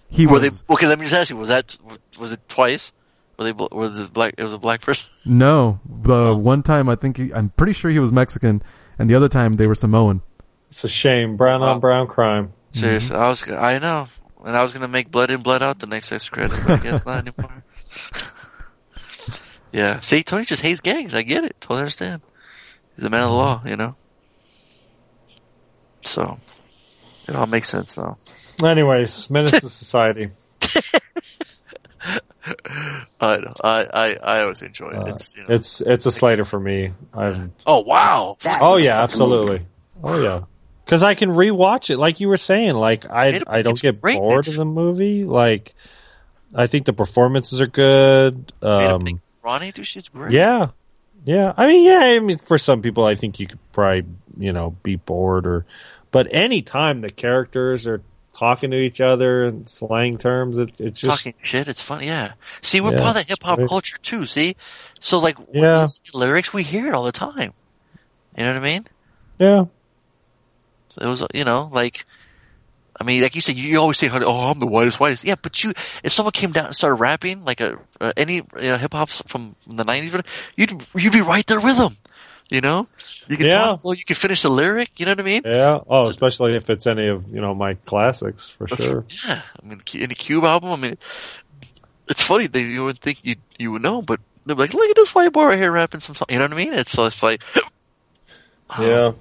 he were was. they? Okay, let me just ask you: Was that was it twice? Were they? bl- Was it black? It was a black person. No, the oh. one time I think he, I'm pretty sure he was Mexican, and the other time they were Samoan. It's a shame. Brown on uh, brown crime. Seriously, mm-hmm. I was I know, and I was gonna make blood in, blood out the next extra credit, but I guess not anymore. yeah. See, Tony just hates gangs. I get it. Totally understand. He's a man of the law, you know. So it all makes sense now. Anyways, menace to society. I know. I I, I always enjoy it. Uh, It's you know. it's it's a Slater for me. I'm, oh wow. oh yeah, absolutely. Oh yeah, because I can rewatch it. Like you were saying, like I I don't get great. bored It's- of the movie. Like I think the performances are good. Um, Ronnie, dude, she's great. yeah, yeah. I mean, yeah. I mean, for some people, I think you could probably you know be bored or, but anytime the characters are talking to each other in slang terms, it, it's just talking shit. It's funny, yeah. See, we're Yeah, part of the hip hop culture too. See, so like Yeah. we listen to lyrics, we hear it all the time. You know what I mean? yeah. So it was, you know, like, I mean, like you said, you always say, "Oh, I'm the whitest, whitest." Yeah, but you, if someone came down and started rapping like a uh, any you know, hip hop from the '90s, you'd you'd be right there with them. You know, you can Yeah. talk, well, you can finish the lyric. You know what I mean? Yeah. Oh, especially if it's any of you know my classics for sure. Yeah, I mean, the- any Cube album. I mean, it's funny that you would think you you would know, but they're like, look at this white boy right here rapping some song. You know what I mean? It's so it's like, Yeah.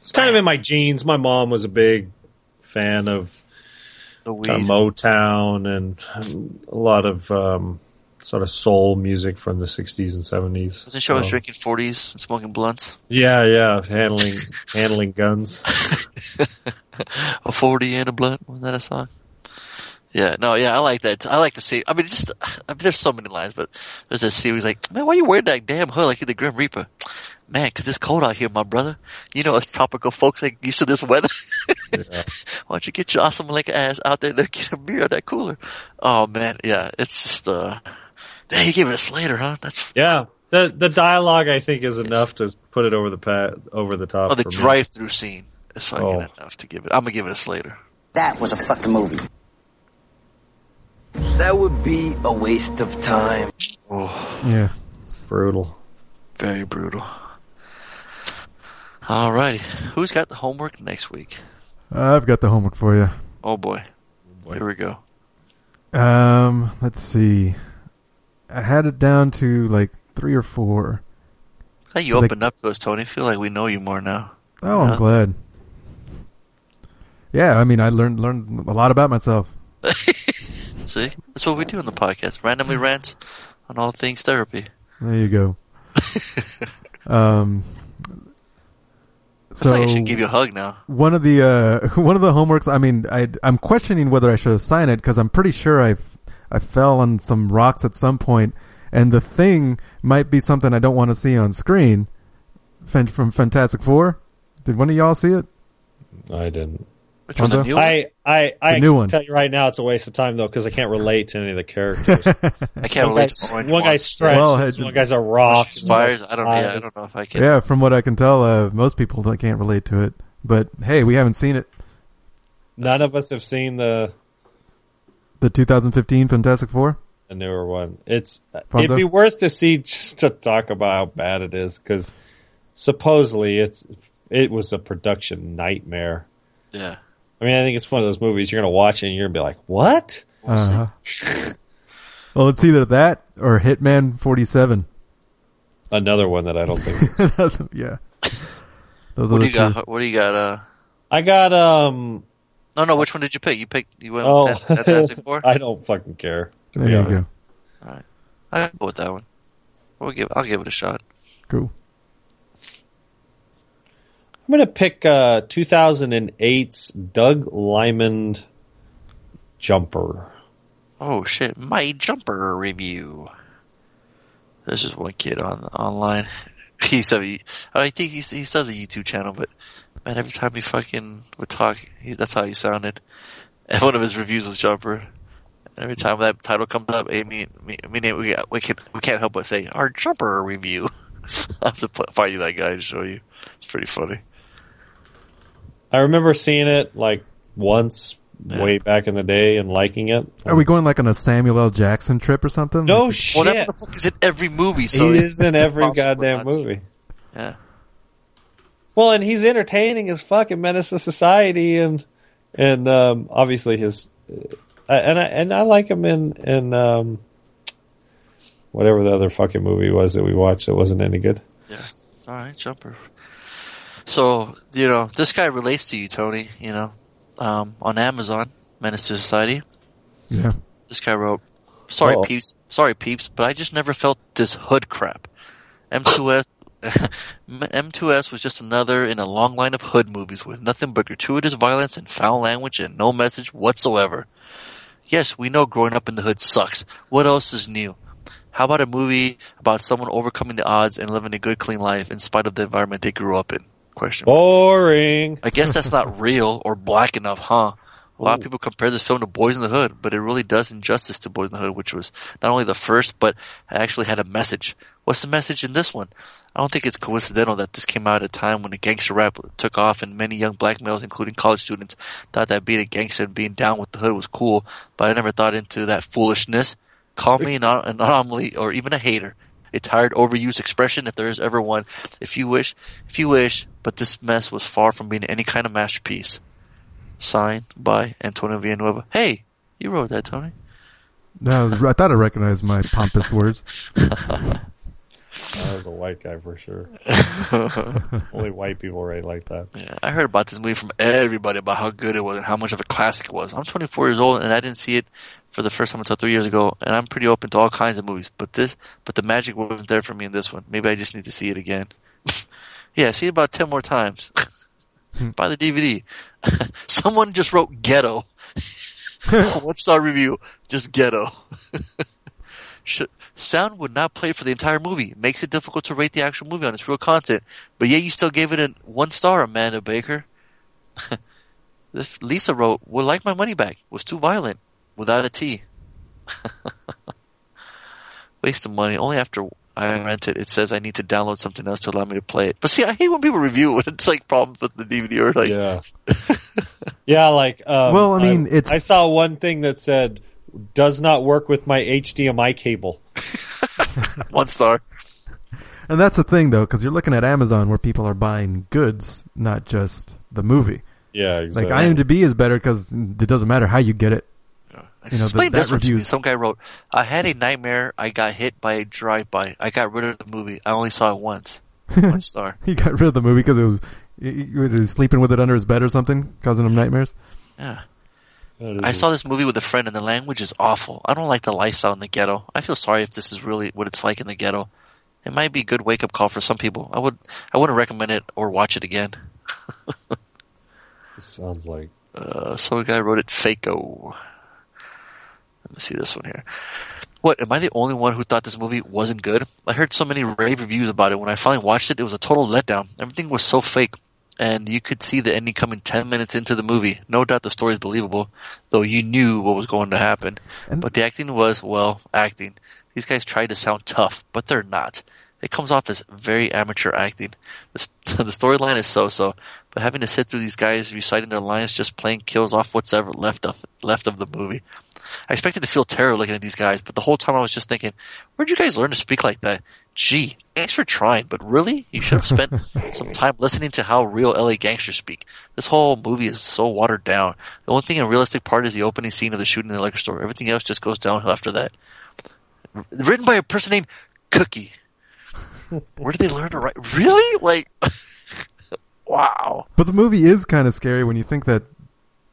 It's kind of in my genes. My mom was a big fan of kind of Motown and um, a lot of um, sort of soul music from the 60s and 70s. Wasn't she always So- drinking forties and smoking blunts? Yeah, yeah, handling handling guns. a forty and a blunt. Was that a song? Yeah, no, yeah, I like that. I like to see. I mean, just I mean, there's so many lines, but there's that scene. where He's like, "Man, why you wearing that damn hood like you're the Grim Reaper?" Man, 'cause it's cold out here, my brother. You know, us tropical folks ain't used to this weather. Yeah. Why don't you get your awesome link ass out there to get a beer at that cooler? Oh man, yeah, it's just uh, dang, you gave it a Slater, huh? That's Yeah. The the dialogue I think is enough to put it over the pa- over the top. oh, the drive-through scene is fucking Oh. enough to give it. I'm gonna give it a Slater. That was a fucking movie. That would be a waste of time. Oh, Yeah. It's brutal. very brutal. Alrighty, who's got the homework next week? I've got the homework for you. Oh boy, here we go. Um, let's see. I had it down to like three or four. Hey, you Like- opened up to us, Tony. feel like we know you more now. Oh, I'm Yeah. glad. Yeah, I mean, I learned learned a lot about myself. See, that's what we do in the podcast. Randomly rant on all things therapy. There you go. um, I so like I should give you a hug now. one of the uh, one of the homeworks. I mean, I I'm questioning whether I should assign it because I'm pretty sure I I fell on some rocks at some point, and the thing might be something I don't want to see on screen. Fan- From Fantastic Four, did one of y'all see it? I didn't. Which one, the new one? I I I new can one. tell you right now, it's a waste of time though because I can't relate to any of the characters. I can't one relate guy's, to one guy's stretched, Well, this it- one guy's a rock. fires. I don't. Yeah, I don't know if I can. Yeah, from what I can tell, uh, most people can't relate to it. But hey, we haven't seen it. None of us have seen the The 2015 Fantastic Four. the newer one. It's Fonzo? it'd be worth to see just to talk about how bad it is because supposedly it's it was a production nightmare. Yeah. I mean, I think it's one of those movies you're gonna watch and you're gonna be like, "What?" Uh-huh. well, it's either that or Hitman 47. Another one that I don't think. yeah. Those What are do the you got? two. What do you got? Uh, I got um. no, no. Which one did you pick? You picked. You went Oh, with Fan- Fantastic Four. I don't fucking care. To There be you honest. go. All right, I'll go with that one. We'll give. I'll give it a shot. Cool. I'm gonna pick uh 2008's Doug Liman Jumper. Oh shit! My jumper review. There's just one kid on online. He said. I think he he says a YouTube channel, but man, every time he fucking would talk, he, that's how he sounded. And one of his reviews was jumper. Every time that title comes up, hey, me, me, me, we we can we can't help but say our jumper review. I have to find you that guy to show you. It's pretty funny. I remember seeing it like once way back in the day and liking it. Are we going like on a Samuel L. Jackson trip or something? No Well, shit. that motherfucker's in every movie. So he it's- is in every goddamn not to. movie. Yeah. Well, and he's entertaining as fucking menace to society, and and um, obviously his, uh, and I and I like him in in um, whatever the other fucking movie was that we watched that wasn't any good. Yeah. All right, jumper. So you know this guy relates to you, Tony. You know, um, on Amazon, Menace to Society. Yeah. This guy wrote, "Sorry, Uh-oh. peeps. Sorry, peeps, but I just never felt this hood crap. M2S." M2S was just another in a long line of hood movies with nothing but gratuitous violence and foul language and no message whatsoever. Yes, we know growing up in the hood sucks. What else is new? How about a movie about someone overcoming the odds and living a good, clean life in spite of the environment they grew up in? Question. Boring. I guess that's not real or black enough, huh? A lot of people compare this film to Boyz n the Hood, but it really does injustice to Boyz n the Hood, which was not only the first, but actually had a message. What's the message in this one? I don't think it's coincidental that this came out at a time when the gangster rap took off and many young black males, including college students, thought that being a gangster and being down with the hood was cool, but I never thought into that foolishness. Call me an, an anomaly or even a hater. A tired, overused expression, if there is ever one. If you wish, if you wish, but this mess was far from being any kind of masterpiece. Signed by Antonio Villanueva. Hey, you wrote that, Tony. No, I thought I recognized my pompous words. I was a white guy for sure. Only white people write like that. Yeah, I heard about this movie from everybody about how good it was and how much of a classic it was. I'm 24 years old and I didn't see it for the first time until three years ago, and I'm pretty open to all kinds of movies. But this, but the magic wasn't there for me in this one. Maybe I just need to see it again. yeah, see it about 10 more times. Buy the DVD. Someone just wrote ghetto. One star review, just ghetto. Should, sound would not play for the entire movie. It makes it difficult to rate the actual movie on its real content. But yet you still gave it a one star, Amanda Baker. this Lisa wrote, "Would like my money back. Was too violent, without a T. Waste of money. Only after I rent it, it says I need to download something else to allow me to play it. But see, I hate when people review it. It's like problems with the DVD or like, Yeah. yeah, like um, Well, I mean, it's- I saw one thing that said does not work with my HDMI cable. One star. And that's the thing, though, because you're looking at Amazon where people are buying goods, not just the movie. Yeah, exactly. Like. IMDb is better because it doesn't matter how you get it. You know, Explain the, this that one to me. Some guy wrote, I had a nightmare. I got hit by a drive-by. I got rid of the movie. I only saw it once. One star. He got rid of the movie because it was he, he was sleeping with it under his bed or something, causing him nightmares. Yeah. I saw this movie with a friend and the language is awful. I don't like the lifestyle in the ghetto. I feel sorry if this is really what it's like in the ghetto. It might be a good wake up call for some people. I would I wouldn't recommend it or watch it again. sounds like Uh, some guy wrote it Fako. Let me see this one here. What, am I the only one who thought this movie wasn't good? I heard so many rave reviews about it. When I finally watched it, it was a total letdown. Everything was so fake. And you could see the ending coming 10 minutes into the movie. No doubt the story is believable, though you knew what was going to happen. But the acting was, well, acting. These guys tried to sound tough, but they're not. It comes off as very amateur acting. The, the storyline is so-so, but having to sit through these guys reciting their lines just plain kills off what's ever left of left of the movie. I expected to feel terror looking at these guys, but the whole time I was just thinking, where'd you guys learn to speak like that? Gee, thanks for trying, but really? You should have spent some time listening to how real LA gangsters speak. This whole movie is so watered down. The only thing a realistic part is the opening scene of the shooting in the liquor store. Everything else just goes downhill after that. Written by a person named Cookie. Where did they learn to write? Really? Like, wow. But the movie is kind of scary when you think that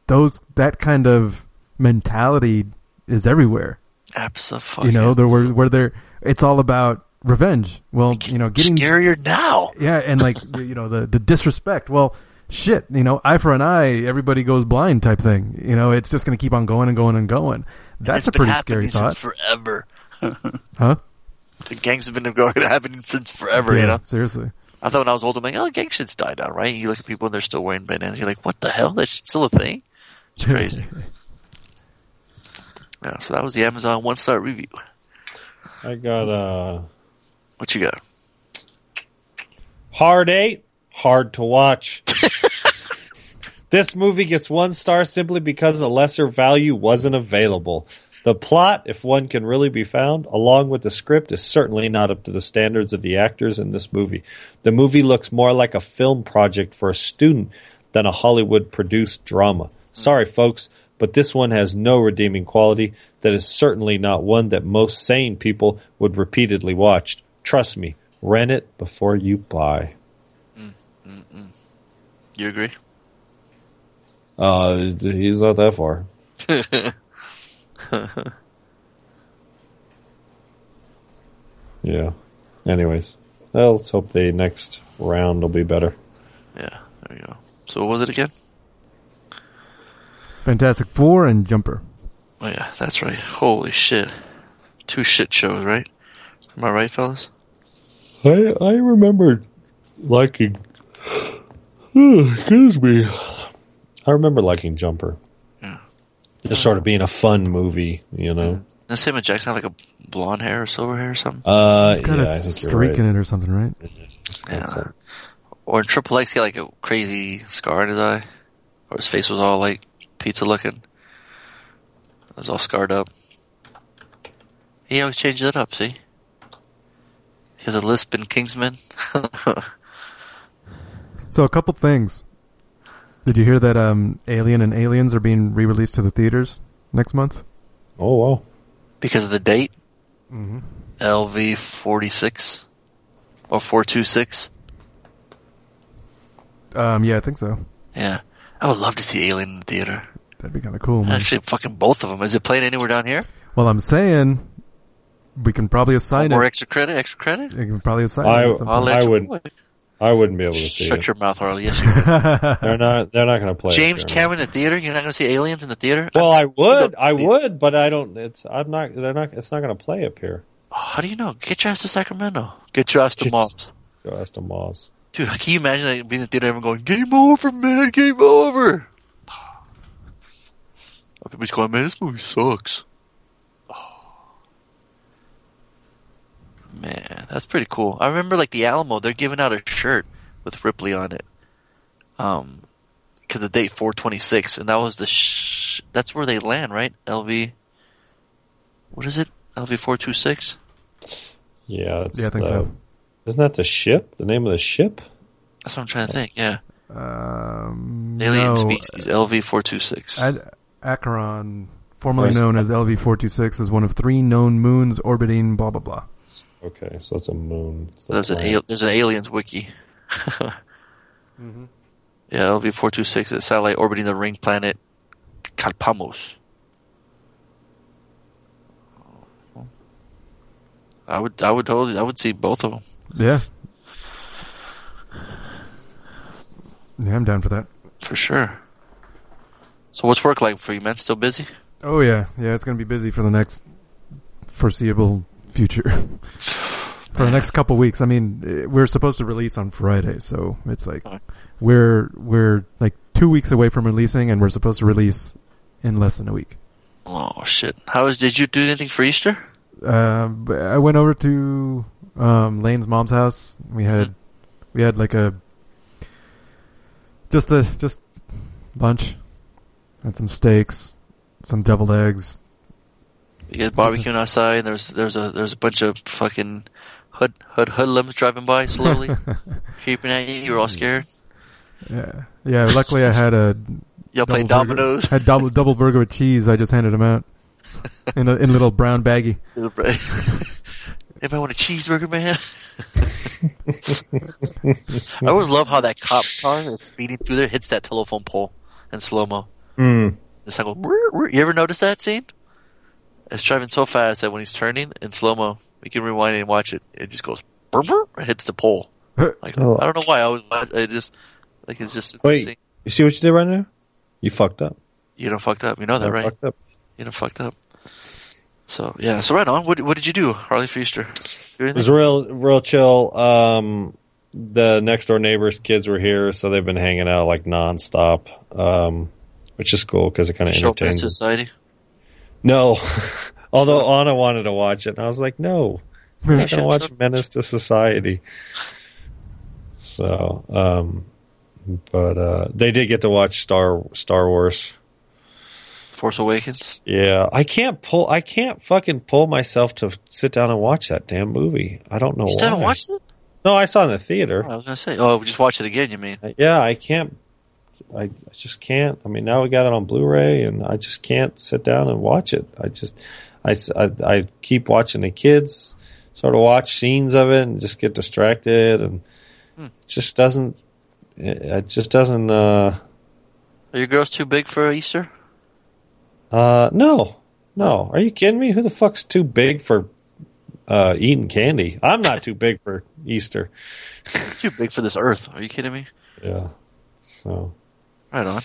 those that kind of mentality is everywhere. Absolutely. You know, there were mm-hmm. where there it's all about revenge. Well, you know, getting scarier now. yeah, and like you know the the disrespect. Well, shit, you know, eye for an eye, everybody goes blind type thing. You know, it's just going to keep on going and going and going. That's It's a pretty scary since thought, forever. huh? The gangs have been going happening since forever, yeah, you know? seriously. I thought when I was older, I'm like, oh, gang shit's died out, right? You look at people and they're still wearing bandanas. You're like, what the hell? That shit's still a thing? It's crazy. Yeah, so that was the Amazon one star review. I got uh What you got? Hard Eight, hard to watch. this movie gets one star simply because a lesser value wasn't available. The plot, if one can really be found, along with the script, is certainly not up to the standards of the actors in this movie. The movie looks more like a film project for a student than a Hollywood produced drama. Sorry, folks, but this one has no redeeming quality that is certainly not one that most sane people would repeatedly watch. Trust me, rent it before you buy. You agree? Uh, he's not that far. yeah. Anyways, well, let's hope the next round will be better. Yeah, there you go. So what was it again? Fantastic Four and Jumper. Oh yeah, that's right. Holy shit. Two shit shows, right? Am I right, fellas? I I remember liking. excuse me. I remember liking Jumper. Yeah. Just sort of being a fun movie, you know. Does Samuel Jackson have like a blonde hair or silver hair or something? Uh, It's got yeah, a I streak right. in it or something, right? Yeah. Or in Triple X, he had like a crazy scar in his eye. Or his face was all like pizza looking. It was all scarred up. He always changes it up, see? He has a lisp in Kingsman. So a couple things. Did you hear that um, Alien and Aliens are being re-released to the theaters next month? Oh wow. because of the date. Mm-hmm. LV 46 or 426. Um, yeah, I think so. Yeah. I would love to see Alien in the theater. That'd be kind of cool. Man. Actually, fucking both of them. Is it playing anywhere down here? well, I'm saying we can probably assign Or it. extra credit? Extra credit? We can probably assign I- it. I'll point. let I you would- know it. I wouldn't be able to see Shut it. your mouth, Harley. Yes. They're not. They're not going to play. James there. Cameron in the theater? You're not going to see Aliens in the theater? Well, I would. I would, but I don't. It's. I'm not. They're not. It's not going to play up here. Oh, how do you know? Get your ass to Sacramento. Get your ass to Shit. Moms. Go ask the Moss. Dude, can you imagine like, being in the theater and everyone going, Game over, man, game over. Everybody's going, man, this movie sucks. Man, that's pretty cool. I remember like the Alamo, they're giving out a shirt with Ripley on it. Um, cause the date 426, and that was the sh- that's where they land, right? LV. what is it? LV four two six. Yeah, it's Yeah, I think the- so. Isn't that the ship? The name of the ship? That's what I'm trying to think. Yeah, Um, alien no, species LV four two six. Acheron, formerly Or is- known as LV-426, is one of three known moons orbiting blah blah blah. Okay, so it's a moon. It's the There's an planet. al- there's an aliens wiki. Yeah, LV four two six is a satellite orbiting the ring planet Calpamos. I would I would totally I would see both of them Yeah. Yeah, I'm down for that. for sure. So what's work like for you, man? Still busy? Oh yeah, yeah. It's gonna be busy for the next foreseeable future. for the next couple weeks. I mean, eh, we're supposed to release on Friday, so it's like Alright. we're we're like two weeks away from releasing, and we're supposed to release in less than a week. Oh shit! How is? Did you do anything for Easter? Um, but I went over to um, Lane's mom's house. We had we had like a just a just lunch. Had some steaks, some deviled eggs. You guys barbecuing outside, and there's there's a there's a bunch of fucking hood hood hoodlums driving by slowly, creeping at you. You were all scared. Yeah, yeah. Luckily, I had a Y'all playing burger- dominoes. Had double double burger with cheese. I just handed them out in a in a little brown baggie. Anybody want a cheeseburger, man? I always love how that cop car that's speeding through there hits that telephone pole in slow mo. Mm. It's like, you ever notice that scene? It's driving so fast that when he's turning in slow mo, we can rewind it and watch it. It just goes, burr, burr, and hits the pole. Like Oh. I don't know why. I was I just like it's just Wait, you see what you did right now? You fucked up. You don't fucked up. You know that, right? Fucked up. You done fucked up. So yeah. So right on. What what did you do, Harley Feaster? It was real, real chill. Um, the next door neighbors' kids were here, so they've been hanging out like nonstop, um, which is cool because it kind of entertains. society. No, although Anna wanted to watch it, and I was like, no, I'm not gonna watch Menace to Society. So, um, but uh, they did get to watch Star Star Wars. Force Awakens. Yeah, I can't pull. I can't fucking pull myself to sit down and watch that damn movie. I don't know You why. still haven't watched it? No, I saw it in the theater. I was gonna say. Oh, just watch it again. You mean? Yeah, I can't. I, I just can't. I mean, now we got it on Blu-ray, and I just can't sit down and watch it. I just, I, I keep watching the kids, sort of watch scenes of it, and just get distracted, and Hmm. it just doesn't. It, it just doesn't. Uh, Are your girls too big for Easter? Uh, no, no. Are you kidding me? Who the fuck's too big for uh, eating candy? I'm not too big for Easter. too big for this Earth. Are you kidding me? Yeah. So. Right on.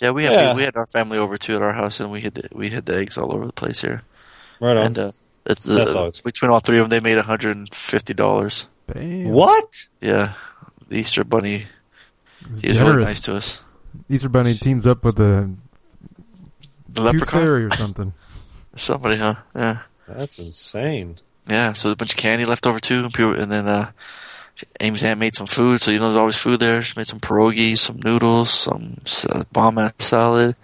Yeah, we had Yeah. We, we had our family over too at our house, and we had the, we had the eggs all over the place here. Right on. And uh, it's the, That's always- between all three of them, they made hundred and fifty dollars. What? Yeah, the Easter Bunny. He was generous. really nice to us. Easter Bunny teams up with the The Tooth leprechaun? Fairy or something. Somebody, huh? Yeah. That's insane. Yeah, so a bunch of candy left over too, and, people, and then uh, Amy's aunt made some food, so you know there's always food there. She made some pierogies, some noodles, some uh, bomb ass salad.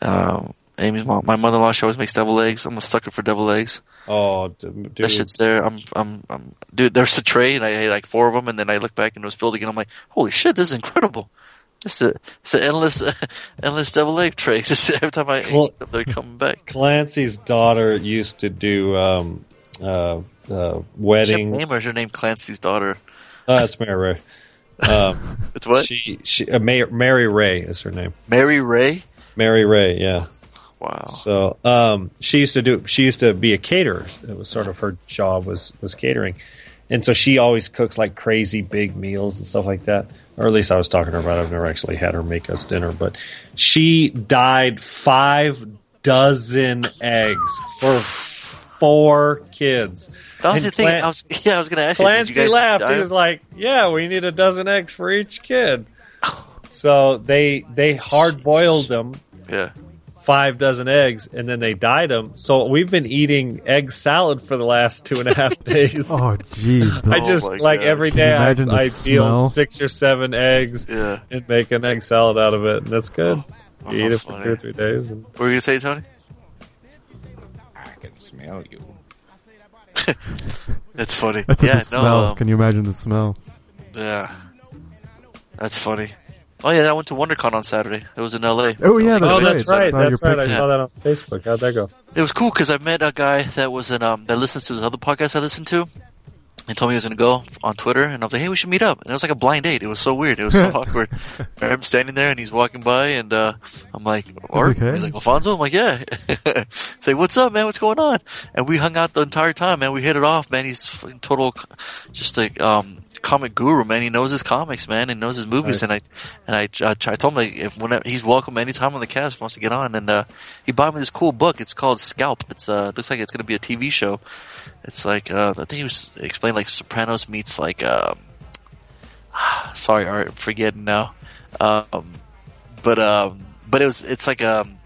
Um, Amy's mom, my mother-in-law, she always makes deviled eggs. I'm a sucker for deviled eggs. Oh, d- dude. That shit's there. I'm, I'm, I'm, dude. There's a tray, and I ate like four of them, and then I look back and it was filled again. I'm like, holy shit, this is incredible. It's a, it's an endless, endless double egg tray. Just every time I Well- eat them, they're coming back. Clancy's daughter used to do um, uh, uh, wedding. name or is your name Clancy's daughter? Uh, that's Mary Ray. Um, It's what? she she uh, Mary, Mary Ray is her name. Mary Ray. Mary Ray, yeah. Wow. So um, she used to do. She used to be a caterer. It was sort of her job was was catering, and so she always cooks like crazy big meals and stuff like that. Or at least I was talking to her about. it. I've never actually had her make us dinner, but she dyed five dozen eggs for four kids. That was And the thing. Clan- I was, yeah, I was going to ask Clancy you laughed. He was like, "Yeah, we need a dozen eggs for each kid." So they they hard boiled them, yeah. Five dozen eggs, and then they dyed them. So we've been eating egg salad for the last two and a half days. Oh, jeez. I just my like gosh. every Can I, imagine the I smell? peel six or seven eggs Yeah. and make an egg salad out of it, and that's good. Oh, you eat how it for funny. two or three days. And What were you going to say, Tony? I can smell you. That's funny. That's yeah, the smell. no, um, Can you imagine the smell? yeah, that's funny. Oh yeah, I went to WonderCon on Saturday. It was in LA. Oh yeah, that's oh, right. that's right. That's right. I saw that on Facebook. How'd that go? It was cool because I met a guy that was in um that listens to his other podcast I listen to. and told me he was going to go on Twitter, and I was like, "Hey, we should meet up." And it was like a blind date. It was so weird. It was so awkward. I'm standing there, and he's walking by, and uh I'm like, "Art?" like, He's like, "Alfonso?" I'm like, "Yeah." Say, like, "What's up, man? What's going on?" And we hung out the entire time, man. We hit it off, man. He's fucking total, just like um comic guru, man. He knows his comics, man. He knows his movies, Nice. and I and I, I, I told him like if whenever he's welcome anytime on the cast wants to get on, and uh he bought me this cool book. It's called Scalp. It's uh looks like it's going to be a TV show. It's like uh, I think he was explaining like Sopranos meets like um, sorry, I'm forgetting now. Um, but um, but it was it's like um,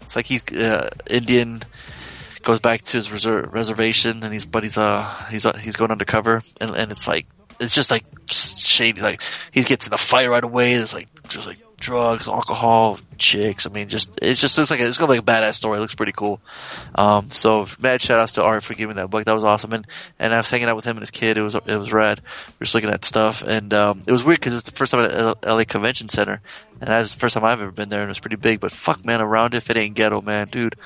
it's like he's uh, Indian goes back to his reserve, reservation and he's but he's uh he's uh, he's going undercover and and it's like it's just like shady like he gets in a fight right away. There's like just like drugs, alcohol, chicks. I mean, just it just looks like it's gonna be like a badass story. It looks pretty cool. Um, so mad shout outs to Art for giving that book. That was awesome. And and I was hanging out with him and his kid. It was it was rad. We were just looking at stuff and um, it was weird because it was the first time at L- LA Convention Center. And that was the first time I've ever been there, and it was pretty big. But fuck, man, around if it ain't ghetto, man, dude.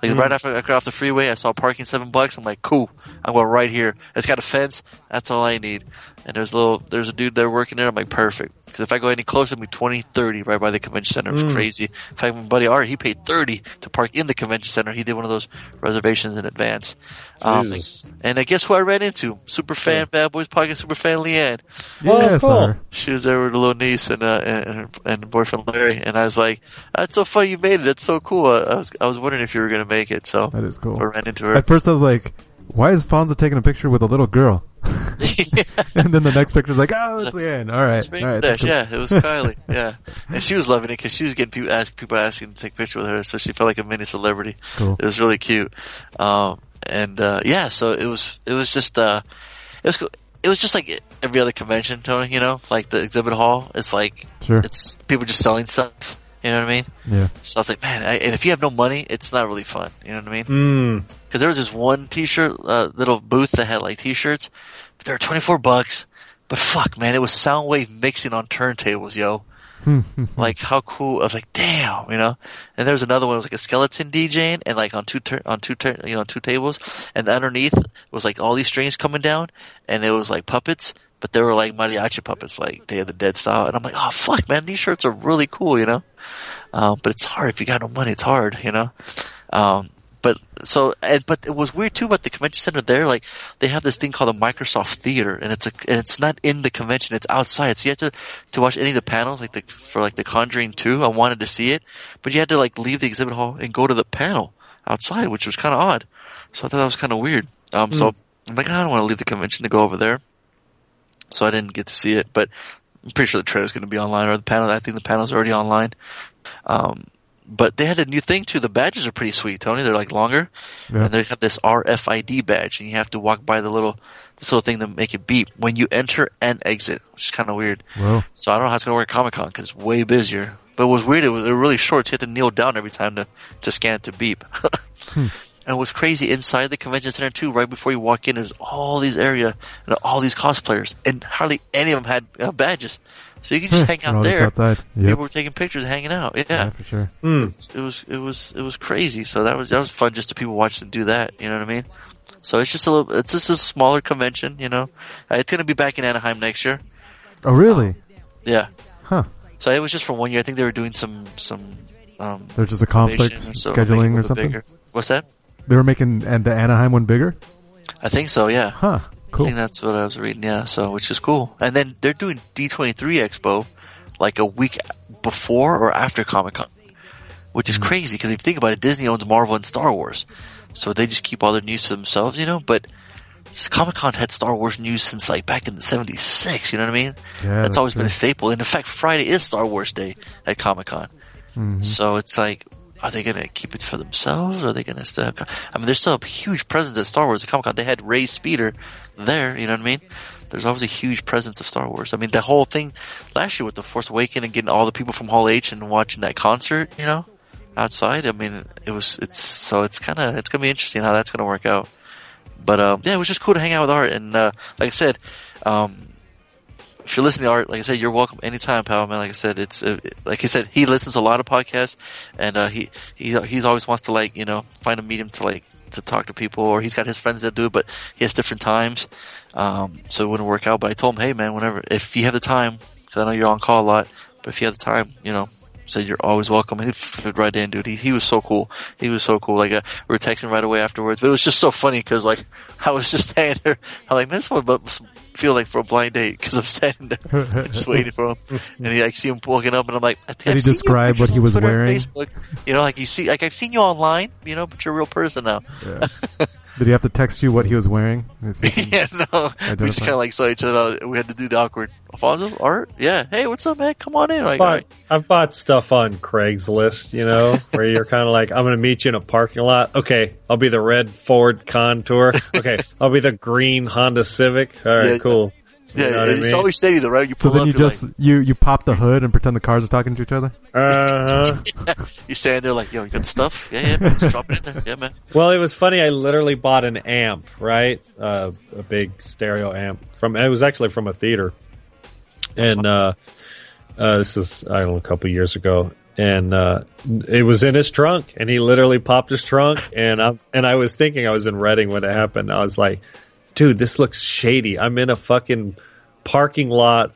Like right after I got off the freeway, I saw parking seven bucks. I'm like, cool, I'm going right here. It's got a fence. That's all I need. And there's a little, there's a dude there working there. I'm like, perfect. Because if I go any closer, it'll be 20, 30 right by the convention center. It's was crazy. In fact, my buddy Art, he paid 30 to park in the convention center. He did one of those reservations in advance. Um, and I guess who I ran into? Super fan, Bad Boys Podcast super fan Leanne. Oh, Yeah, I saw cool. She was there with her little niece and uh, and, and, her, and boyfriend Larry, and I was like, "That's so funny you made it. That's so cool." I, I was I was wondering if you were gonna make it, so That is cool. I ran into her. At first, I was like, "Why is Fonzo taking a picture with a little girl?" and then the next picture picture's like, "Oh, it's Leanne." All right, all right. Yeah, it was Kylie, yeah, and she was loving it because she was getting people ask, people asking to take pictures with her, so she felt like a mini celebrity. Cool. It was really cute, um, and uh, yeah, so it was it was just uh, it was. It was just like every other convention, Tony. You know, like the exhibit hall. It's like Sure. it's people just selling stuff. You know what I mean? Yeah. So I was like, man, I, and if you have no money, it's not really fun. You know what I mean? Mm. Because there was this one T-shirt uh, little booth that had like T-shirts, but they were twenty four bucks. But fuck, man, it was Soundwave mixing on turntables, yo. like how cool! I was like, damn, you know. And there was another one, it was like a skeleton DJing, and like on two tur- on two tur- you know two tables, and underneath was like all these strings coming down, and it was like puppets, but they were like mariachi puppets, like Day of the Dead style. And I'm like, oh fuck, man, these shirts are really cool, you know. Um, but it's hard if you got no money. It's hard, you know. Um, but so, and, but it was weird too about the convention center there. Like they have this thing called the Microsoft Theater, and it's a, and it's not in the convention. It's outside. So you have to to watch any of the panels, like the for like the Conjuring Two. I wanted to see it, but you had to like leave the exhibit hall and go to the panel outside, which was kind of odd. So I thought that was kind of weird. Um, so I'm like, I don't want to leave the convention to go over there. So I didn't get to see it, but I'm pretty sure the trailer's going to be online or the panel. I think the panel's already online. Um, but they had a new thing too. The badges are pretty sweet, Tony. They're like longer, Yeah. and they have this RFID badge, and you have to walk by the little this little thing to make it beep when you enter and exit, which is kind of weird. So I don't know how it's going to work at Comic Con because it's way busier. But it was weird. It was, really short. So you had to kneel down every time to, to scan it to beep. And it was crazy inside the convention center too. Right before you walk in, there's all these area and all these cosplayers, and hardly any of them had uh, badges. So you could just hang out there. outside. Yep. People were taking pictures, and hanging out. Yeah, Yeah, for sure. Mm. it was it was it was crazy. So that was that was fun just to people watch them do that. You know what I mean? So it's just a little. It's just a smaller convention. You know, uh, it's gonna be back in Anaheim next year. Oh, really? Yeah. Huh. So it was just for one year. I think they were doing some some. Um, There's just a conflict or so, making it a scheduling or something. bigger. What's that? They were making and the Anaheim one bigger. I think so. Yeah. Huh. Cool. I think that's what I was reading. Yeah. So which is cool. And then they're doing D23 Expo like a week before or after Comic Con, which is crazy because if you think about it, Disney owns Marvel and Star Wars, so they just keep all their news to themselves, you know. But Comic Con had Star Wars news since like back in '76. You know what I mean? Yeah, that's, always been a staple. And in fact, Friday is Star Wars Day at Comic Con. Mm-hmm. So it's like, are they going to keep it for themselves? Are they going to still I mean, there's still a huge presence at Star Wars at Comic Con. They had Rey Speeder there, you know what I mean? There's always a huge presence of Star Wars. I mean, the whole thing last year with The Force Awakens and getting all the people from Hall H and watching that concert, you know? outside. I mean, it was it's so it's kind of it's gonna be interesting how that's gonna work out. But um, yeah, it was just cool to hang out with Art, and uh, like I said, um, if you're listening to Art, like I said, you're welcome anytime, pal. Man, like I said, it's uh, like I said, he listens to a lot of podcasts, and uh, he he he's always wants to like you know find a medium to like to talk to people, or he's got his friends that do it, but he has different times, um, so it wouldn't work out. But I told him, hey man, whenever if you have the time, because I know you're on call a lot, but if you have the time, you know, said you're always welcome. And he fit right in, dude. He, he was so cool. He was so cool. Like, uh, we were texting right away afterwards, but it was just so funny because like, I was just standing there. I'm like, man, this one must feel like for a blind date because I'm standing there just waiting for him. And he like see him walking up and I'm like, Did he describe what he was Twitter wearing? Facebook. You know, like you see, like I've seen you online, you know, but you're a real person now. Yeah. Did he have to text you what he was wearing? Yeah, no. We just kind of like saw each other. We had to do the awkward. Alfonso, Art? Yeah. Hey, what's up, man? Come on in. Like, all But right. I've bought stuff on Craigslist, you know, where you're kind of like, I'm going to meet you in a parking lot. Okay, I'll be the red Ford Contour. Okay, I'll be the green Honda Civic. All right, Yeah, cool. You Yeah, know what I it's mean? always shady though, right? You so then up, you you're just you you pop the hood and pretend the cars are talking to each other. Uh-huh. like, you're standing there like, yo, you got the stuff? Yeah, yeah, just drop it in there. Yeah, man. Well, it was funny. I literally bought an amp, right? Uh, a big stereo amp from. It was actually from a theater, and uh, uh, this is I don't know a couple years ago, and uh, it was in his trunk, and he literally popped his trunk, and I and I was thinking I was in Reading when it happened. I was like, dude, this looks shady. I'm in a fucking parking lot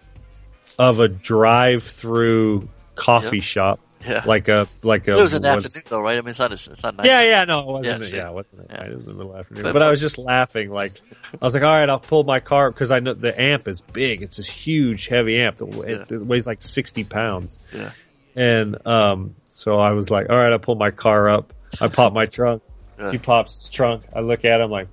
of a drive-through coffee Yeah. shop. Yeah. Like a like a It was in the what's- afternoon though, right? I mean, it's not, it's not nice. yeah, yeah, no, it wasn't. Yeah, it? yeah, it wasn't. It? Yeah. It was in the middle afternoon. But- But, I was just laughing. Like, I was like, all right, I'll pull my car because I know the amp is big. It's this huge, heavy amp that it, it weighs like sixty pounds. Yeah. And um, so I was like, all right, I pull my car up. I pop my trunk. He pops his trunk. I look at him like,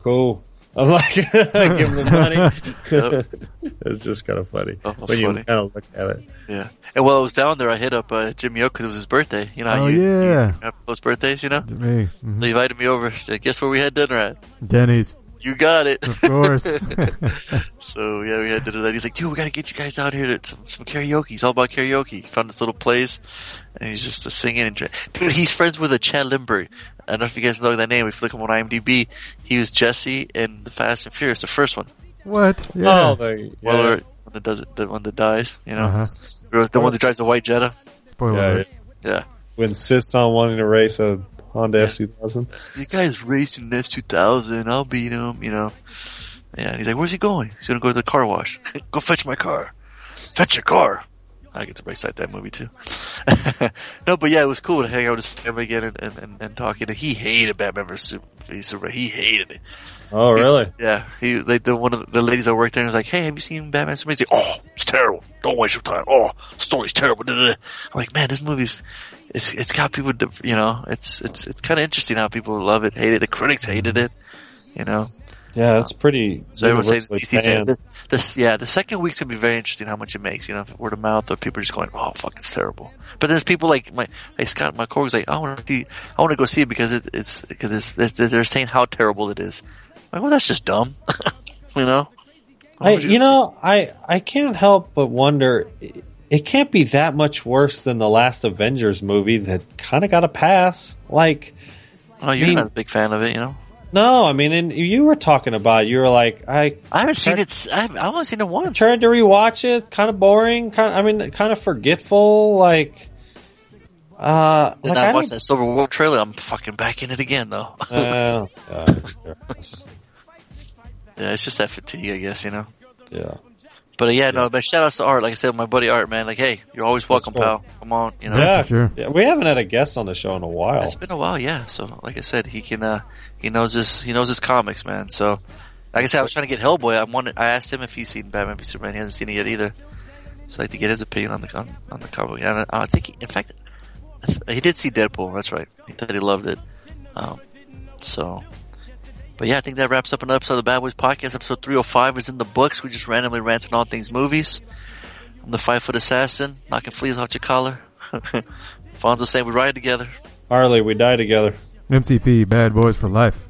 cool. I'm like, give him the money. it's just kind of funny Oh, when you kind of look at it. Yeah. And while I was down there, I hit up uh, Jimmy Oak because it was his birthday. You know, how Oh, you, yeah. you have those birthdays, you know? Me, So mhm. he invited me over. Said, Guess where we had dinner at? Denny's, You got it. of course. so yeah, we had dinner. That he's like, dude, we gotta get you guys out here to some, some karaoke. He's all about karaoke. He found this little place, and he's just uh, singing and dra- dude. He's friends with a Chad Lindberg. I don't know if you guys know that name. If you look him on IMDb, he was Jesse in the Fast and Furious, the first one. what? Yeah. Oh, the, yeah. Well, or one that does it, the one that dies. You know, uh-huh. Or the one that drives the white Jetta. Spoiler yeah, alert. Yeah. who insists on wanting to race a Honda S2000. The guy's racing this 2000. I'll beat him. You know. Yeah. And he's like, where's he going? He's gonna go to the car wash. go fetch my car. Fetch your car. I get to recite that movie too. no, but yeah, it was cool to hang out with his family again and, and, and, and talking. He hated Batman vs Superman. He hated it. Oh, really? Yeah, he like the one of the ladies that worked there was like, "Hey, have you seen Batman Superman?" He's like, "Oh, it's terrible. Don't waste your time. Oh, story's terrible." da, da, da." I'm like, man, this movie's it's it's got people. You know, it's it's it's kind of interesting how people love it, hate it. The critics hated it. You know, Yeah, um, it's pretty. so everyone says universally DC fan. The, this, yeah, the second week's gonna be very interesting how much it makes. You know, word of mouth or people are just going, "Oh, fuck, it's terrible." But there's people like my, hey Scott, my coworker's like, "I want to see, I want to go see it because it, it's because it's they're, they're saying how terrible it is." I'm like, well, that's just dumb. you know. I, you know, I I can't help but wonder. It, can't be that much worse than the last Avengers movie that kind of got a pass. Like, Oh, you're mean- not a big fan of it, you know. No, I mean, and you were talking about. it. You were like, I I haven't seen it. s- I haven't, I've only seen it once. tried to rewatch it. Kind of boring. Kind. I mean, kind of forgetful. Like, uh, Then like I I watched that Civil War trailer. I'm fucking back in it again, though. Uh, yeah, it's just that fatigue, I guess, you know. yeah. But uh, yeah, no. But shout outs to Art. Like I said, my buddy Art, man. Like, hey, you're always welcome, cool. pal. Come on, you know. Yeah, sure. yeah, we haven't had a guest on the show in a while. It's been a while, yeah. So, like I said, he can. uh He knows his. He knows his comics, man. So, like I said, I was trying to get Hellboy. I wanted. I asked him if he's seen Batman v Superman. He hasn't seen it yet either. So, I'd like to get his opinion on the on, on the comic. And I, I think, he, in fact, he did see Deadpool. That's right. He said he loved it. Um, so, but yeah, I think that wraps up another episode of the Bad Boys Podcast. Episode 305 is in the books. We just randomly ranting all things movies. I'm the five foot assassin, knocking fleas off your collar. Fonzo saying we ride together. Harley, we die together. MCP, bad boys for life.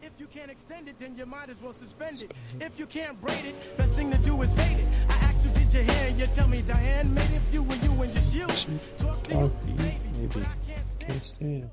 If you can't extend it, then you might as well suspend it. If you can't braid it, best thing to do is fade it. I asked you, did you hear? You tell me Diane made it. If you and you and just you. Talk to you, baby. Maybe. Can't stand.